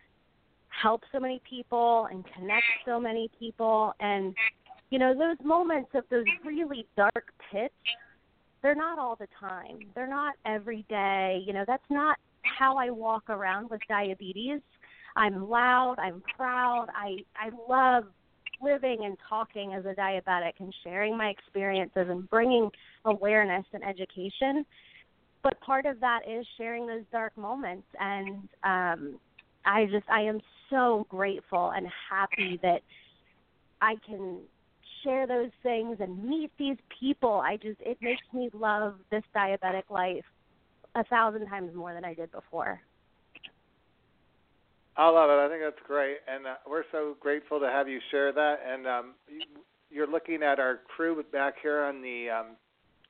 help so many people and connect so many people. And you know those moments of those really dark pits they're not all the time. They're not every day. You know that's not how i walk around with diabetes. I'm loud i'm proud. I i love living and talking as a diabetic and sharing my experiences and bringing awareness and education. But part of that is sharing those dark moments and um i just i am so grateful and happy that i can share those things and meet these people i just it makes me love this diabetic life a thousand times more than i did before I love it. I think that's great, and uh, we're so grateful to have you share that. And um, you, you're looking at our crew back here on the um,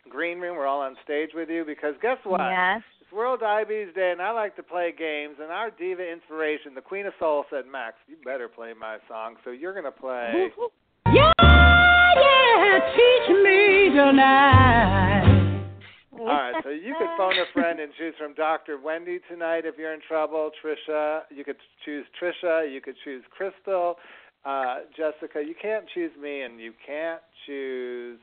green room. We're all on stage with you because guess what? yes It's World Diabetes Day, and I like to play games. And our diva inspiration, the Queen of Soul, said, "Max, you better play my song." So you're gonna play. Yeah, yeah, teach me tonight. All right, so you could phone a friend and choose from Dr. Wendy tonight if you're in trouble. Trisha, you could choose Trisha. You could choose Christel. Uh, Jessica, you can't choose me, and you can't choose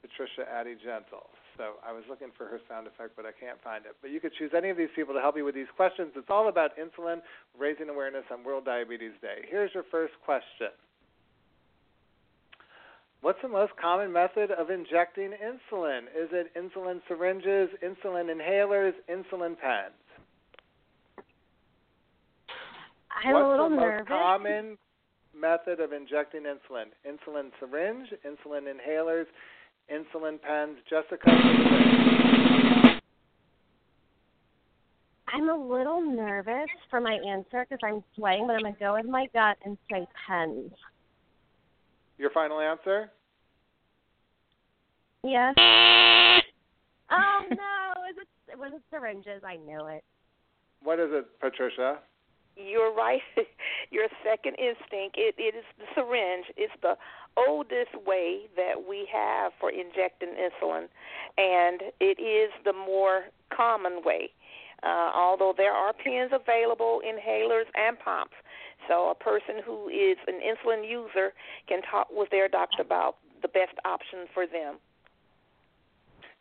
Patricia Addie Gentle. So I was looking for her sound effect, but I can't find it. But you could choose any of these people to help you with these questions. It's all about insulin, raising awareness on World Diabetes Day. Here's your first question. What's the most common method of injecting insulin? Is it insulin syringes, insulin inhalers, insulin pens? i'm What's a little the nervous most common method of injecting insulin? Insulin syringe, insulin inhalers, insulin pens. Jessica, i'm a little nervous for my answer because i'm sweating but i'm going to go with my gut and say pens your final answer? yes oh no is it it was it syringes i knew it What is it, Patricia? You're right. Your second instinct, it, it is the syringe. It's the oldest way that we have for injecting insulin, and it is the more common way. Uh, although there are pens available, inhalers, and pumps. So a person who is an insulin user can talk with their doctor about the best option for them.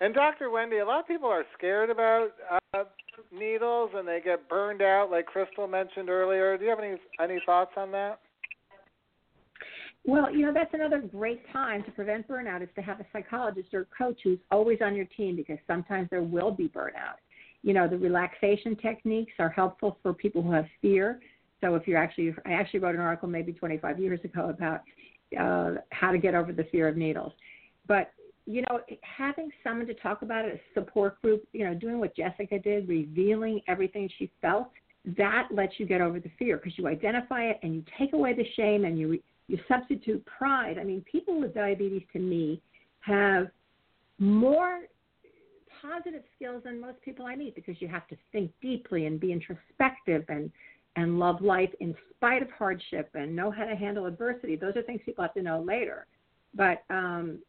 And Dr. Wendy, a lot of people are scared about uh, needles and they get burned out, like Christel mentioned earlier. Do you have any any thoughts on that? Well, you know, that's another great time to prevent burnout is to have a psychologist or coach who's always on your team because sometimes there will be burnout. You know, the relaxation techniques are helpful for people who have fear. So if you're actually, I actually wrote an article maybe 25 years ago about uh, how to get over the fear of needles. But you know, having someone to talk about it, a support group, you know, doing what Jessica did, revealing everything she felt, that lets you get over the fear because you identify it and you take away the shame and you you substitute pride. I mean, people with diabetes to me have more positive skills than most people I meet because you have to think deeply and be introspective and and love life in spite of hardship and know how to handle adversity. Those are things people have to know later. But um,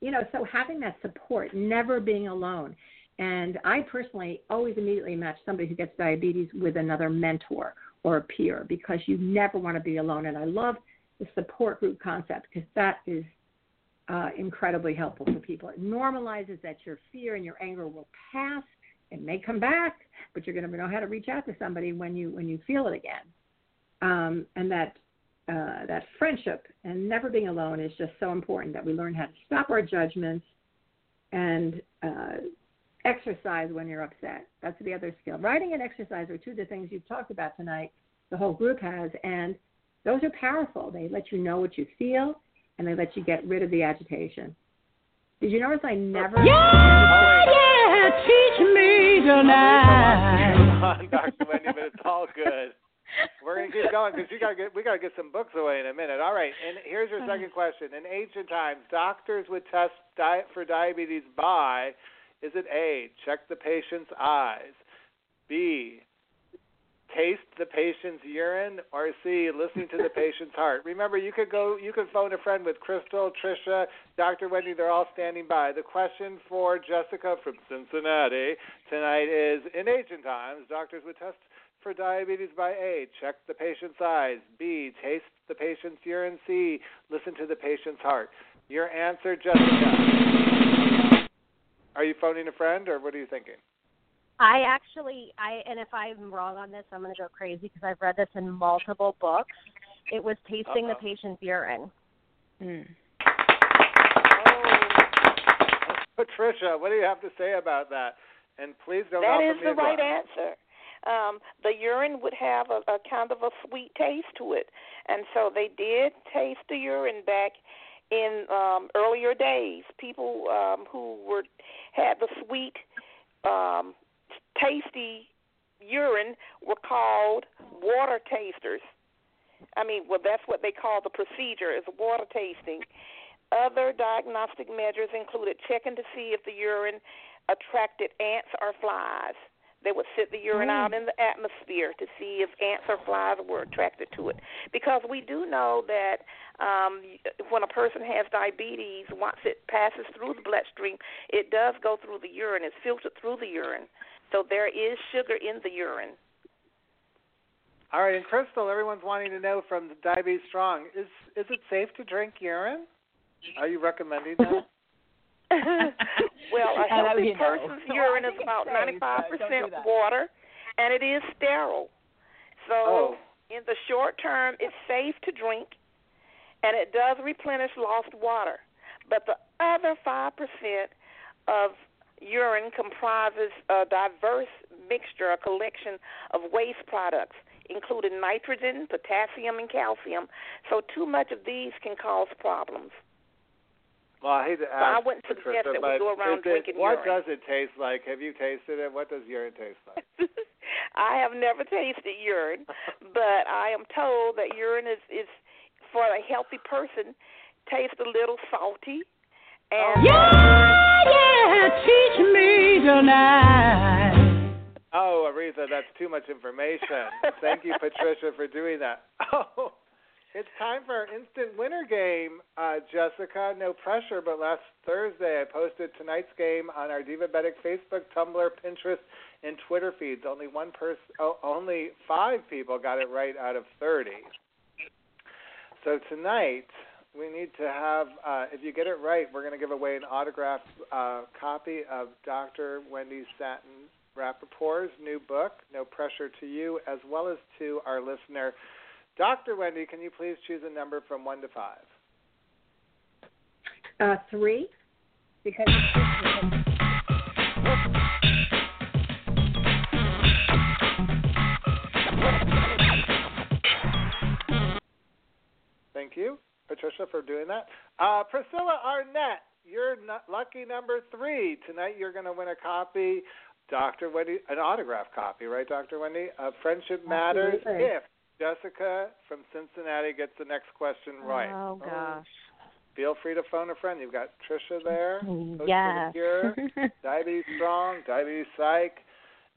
you know, so having that support, never being alone. And I personally always immediately match somebody who gets diabetes with another mentor or a peer because you never want to be alone. And I love the support group concept because that is uh, incredibly helpful for people. It normalizes that your fear and your anger will pass. It may come back, but you're going to know how to reach out to somebody when you when you feel it again. Um, and that uh, that friendship and never being alone is just so important that we learn how to stop our judgments and uh, exercise when you're upset. That's the other skill. Writing and exercise are two of the things you've talked about tonight. The whole group has, and those are powerful. They let you know what you feel, and they let you get rid of the agitation. Did you notice I never? Yeah, yeah, teach me tonight. Come on, Dr. Wendy, but it's all good. We're gonna keep going because you gotta get we gotta get some books away in a minute. All right, and here's your second question. In ancient times, doctors would test diet for diabetes by is it A, check the patient's eyes, B, taste the patient's urine, or C, listening to the patient's heart? Remember, you could go, you could phone a friend with Christel, Trisha, Dr. Wendy. They're all standing by. The question for Jessica from Cincinnati tonight is: In ancient times, doctors would test for diabetes by A, check the patient's eyes. B, taste the patient's urine. C, listen to the patient's heart. Your answer, Jessica. Are you phoning a friend, or what are you thinking? I actually, I and if I'm wrong on this, I'm going to go crazy because I've read this in multiple books. It was tasting Uh-oh. the patient's urine. Mm. Patricia, what do you have to say about that? And please don't That offer is me the advice. right answer. Um, the urine would have a, a kind of a sweet taste to it, and so they did taste the urine back in um, earlier days. People um, who were had the sweet, um, tasty urine were called water tasters. I mean, well, that's what they call the procedure is water tasting. Other diagnostic measures included checking to see if the urine attracted ants or flies. They would sit the urine out in the atmosphere to see if ants or flies were attracted to it. Because we do know that um, when a person has diabetes, once it passes through the bloodstream, it does go through the urine. It's filtered through the urine. So there is sugar in the urine. All right, and Christel, everyone's wanting to know from the Diabetes Strong: is is it safe to drink urine? Are you recommending that? well, a healthy you person's Well, urine think is about safe, 95% don't do that. water, and it is sterile. So, Oh. in the short term, it's safe to drink, and it does replenish lost water. But the other 5% of urine comprises a diverse mixture, a collection of waste products, including nitrogen, potassium, and calcium. So, too much of these can cause problems. Well, I hate to So I ask, wouldn't suggest Patricia, that we go around it, drinking what urine. does it taste like? Have you tasted it? What does urine taste like? I have never tasted urine, but I am told that urine is is for a healthy person tastes a little salty. And Yeah, yeah, teach me tonight. Oh, Aretha, that's too much information. Thank you, Patricia, for doing that. Oh, it's time for our instant winner game, uh, Jessica. No pressure, but last Thursday I posted tonight's game on our Divabetic Facebook, Tumblr, Pinterest, and Twitter feeds. Only one person, oh, only five people got it right out of 30. So tonight we need to have, uh, if you get it right, we're going to give away an autographed uh, copy of Dr. Wendy Satin Rapaport's new book, No Pressure to You, as well as to our listener. Dr. Wendy, can you please choose a number from 1 to 5? Uh, three, because Thank you, Patricia, for doing that. Uh, Priscilla Arnett, you're lucky number three. Tonight you're going to win a copy, Dr. Wendy, an autograph copy, right, Dr. Wendy? Friendship Matters. Absolutely. If Jessica from Cincinnati gets the next question right. Oh gosh. Feel free to phone a friend. You've got Trisha there. Coach for the Yes. Cure, Diabetes Strong, Diabetes Psych,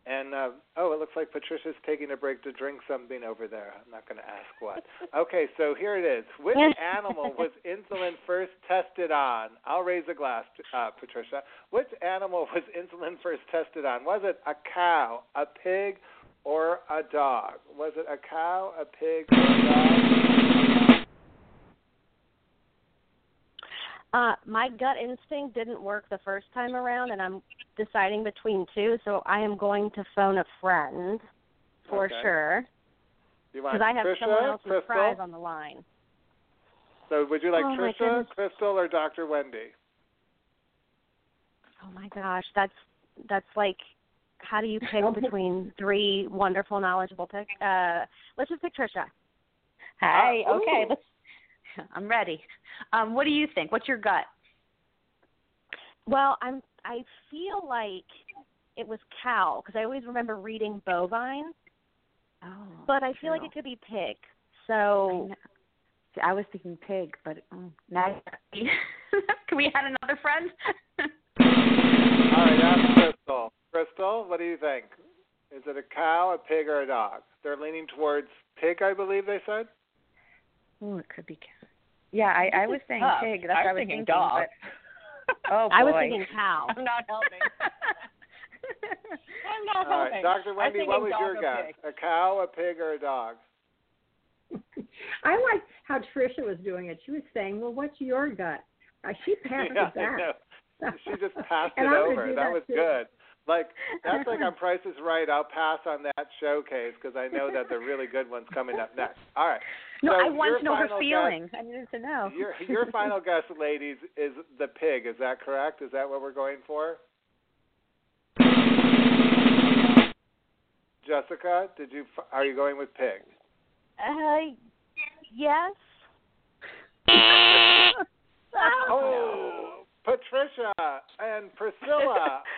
and uh, oh, it looks like Patricia's taking a break to drink something over there. I'm not going to ask what. Okay, so here it is. Which animal was insulin first tested on? I'll raise a glass, uh, Patricia. Which animal was insulin first tested on? Was it a cow, a pig, or a dog? Was it a cow, a pig, or a dog? Uh, my gut instinct didn't work the first time around, and I'm deciding between two. So I am going to phone a friend for Okay. sure you want because I have Trisha, someone else's Christel? prize on the line. So would you like Oh, my Trisha. Christel, or Dr. Wendy? Oh my gosh, that's that's like, how do you pick between three wonderful, knowledgeable pick? Uh, let's just pick Trisha. Hi. Ah, okay. Let's. I'm ready. Um, what do you think? What's your gut? Well, I'm I feel like it was cow because I always remember reading bovine, Oh. but I feel like it could be pig. I So know. See, I was thinking pig, but oh, now can we add another friend? All right, that's Christel. Christel, what do you think? Is it a cow, a pig, or a dog? They're leaning towards pig, I believe they said. oh, it could be. ca- Yeah, I, I was saying tough. pig. That's I what was I was thinking thinking. dog. But, oh boy. I was thinking cow. I'm not helping. I'm not All right, helping. Dr. Wendy, what was your or guess? A cow, a pig, or a dog? I like how Trisha was doing it. She was saying, "Well, what's your gut?" Uh, she passed yeah, it back. I. She just passed it over. That that was too. good. Like that's like on Price is Right. I'll pass on that showcase because I know that the really good one's coming up next. All right. No, so I want to know her final guess- feeling. I needed to know. Your your final guess, ladies, is the pig. Is that correct? Is that what we're going for? Jessica, did you are you going with pig? Uh, yes. Oh, Patricia and Priscilla.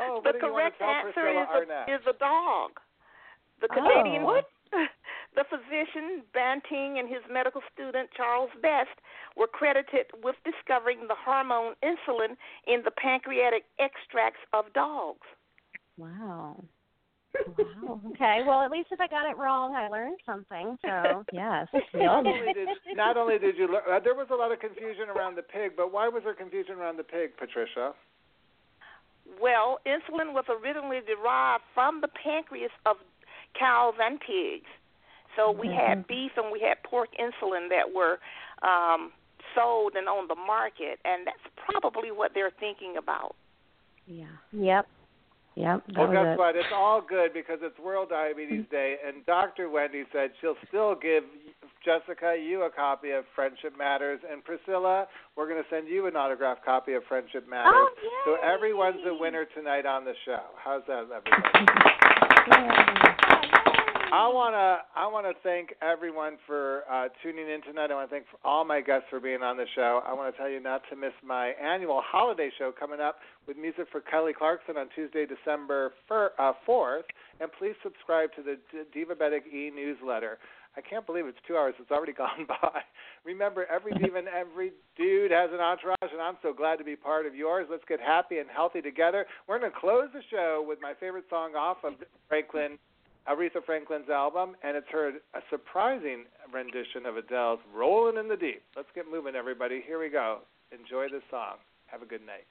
Oh, the do you want correct answer Priscilla is a, is a dog. The Oh. Canadian What? The physician Banting and his medical student Charles Best were credited with discovering the hormone insulin in the pancreatic extracts of dogs. Wow. Wow. Okay. Well, at least if I got it wrong, I learned something. So yes. not only did not only did you learn, uh, there was a lot of confusion around the pig, but why was there confusion around the pig, Patricia? Well, insulin was originally derived from the pancreas of cows and pigs. So we had beef and we had pork insulin that were um, sold and on the market, and that's probably what they're thinking about. Yeah. Yep. Yep. That Well, was guess it. what? It's all good because it's World Diabetes Day, and Dr. Wendy said she'll still give Jessica you a copy of Friendship Matters, and Priscilla, we're going to send you an autographed copy of Friendship Matters. Oh, so everyone's a winner tonight on the show. How's that, everybody? I wanna I wanna thank everyone for uh, tuning in tonight. I want to thank all my guests for being on the show. I want to tell you not to miss my annual holiday show coming up with music for Kelly Clarkson on Tuesday, December uh, 4th. And please subscribe to the D- Divabetic e newsletter. I can't believe it's two hours. It's already gone by. Remember, every diva and every dude has an entourage, and I'm so glad to be part of yours. Let's get happy and healthy together. We're going to close the show with my favorite song off of Franklin, Aretha Franklin's album, and it's her a surprising rendition of Adele's "Rolling in the Deep." Let's get moving, everybody. Here we go. Enjoy this song. Have a good night.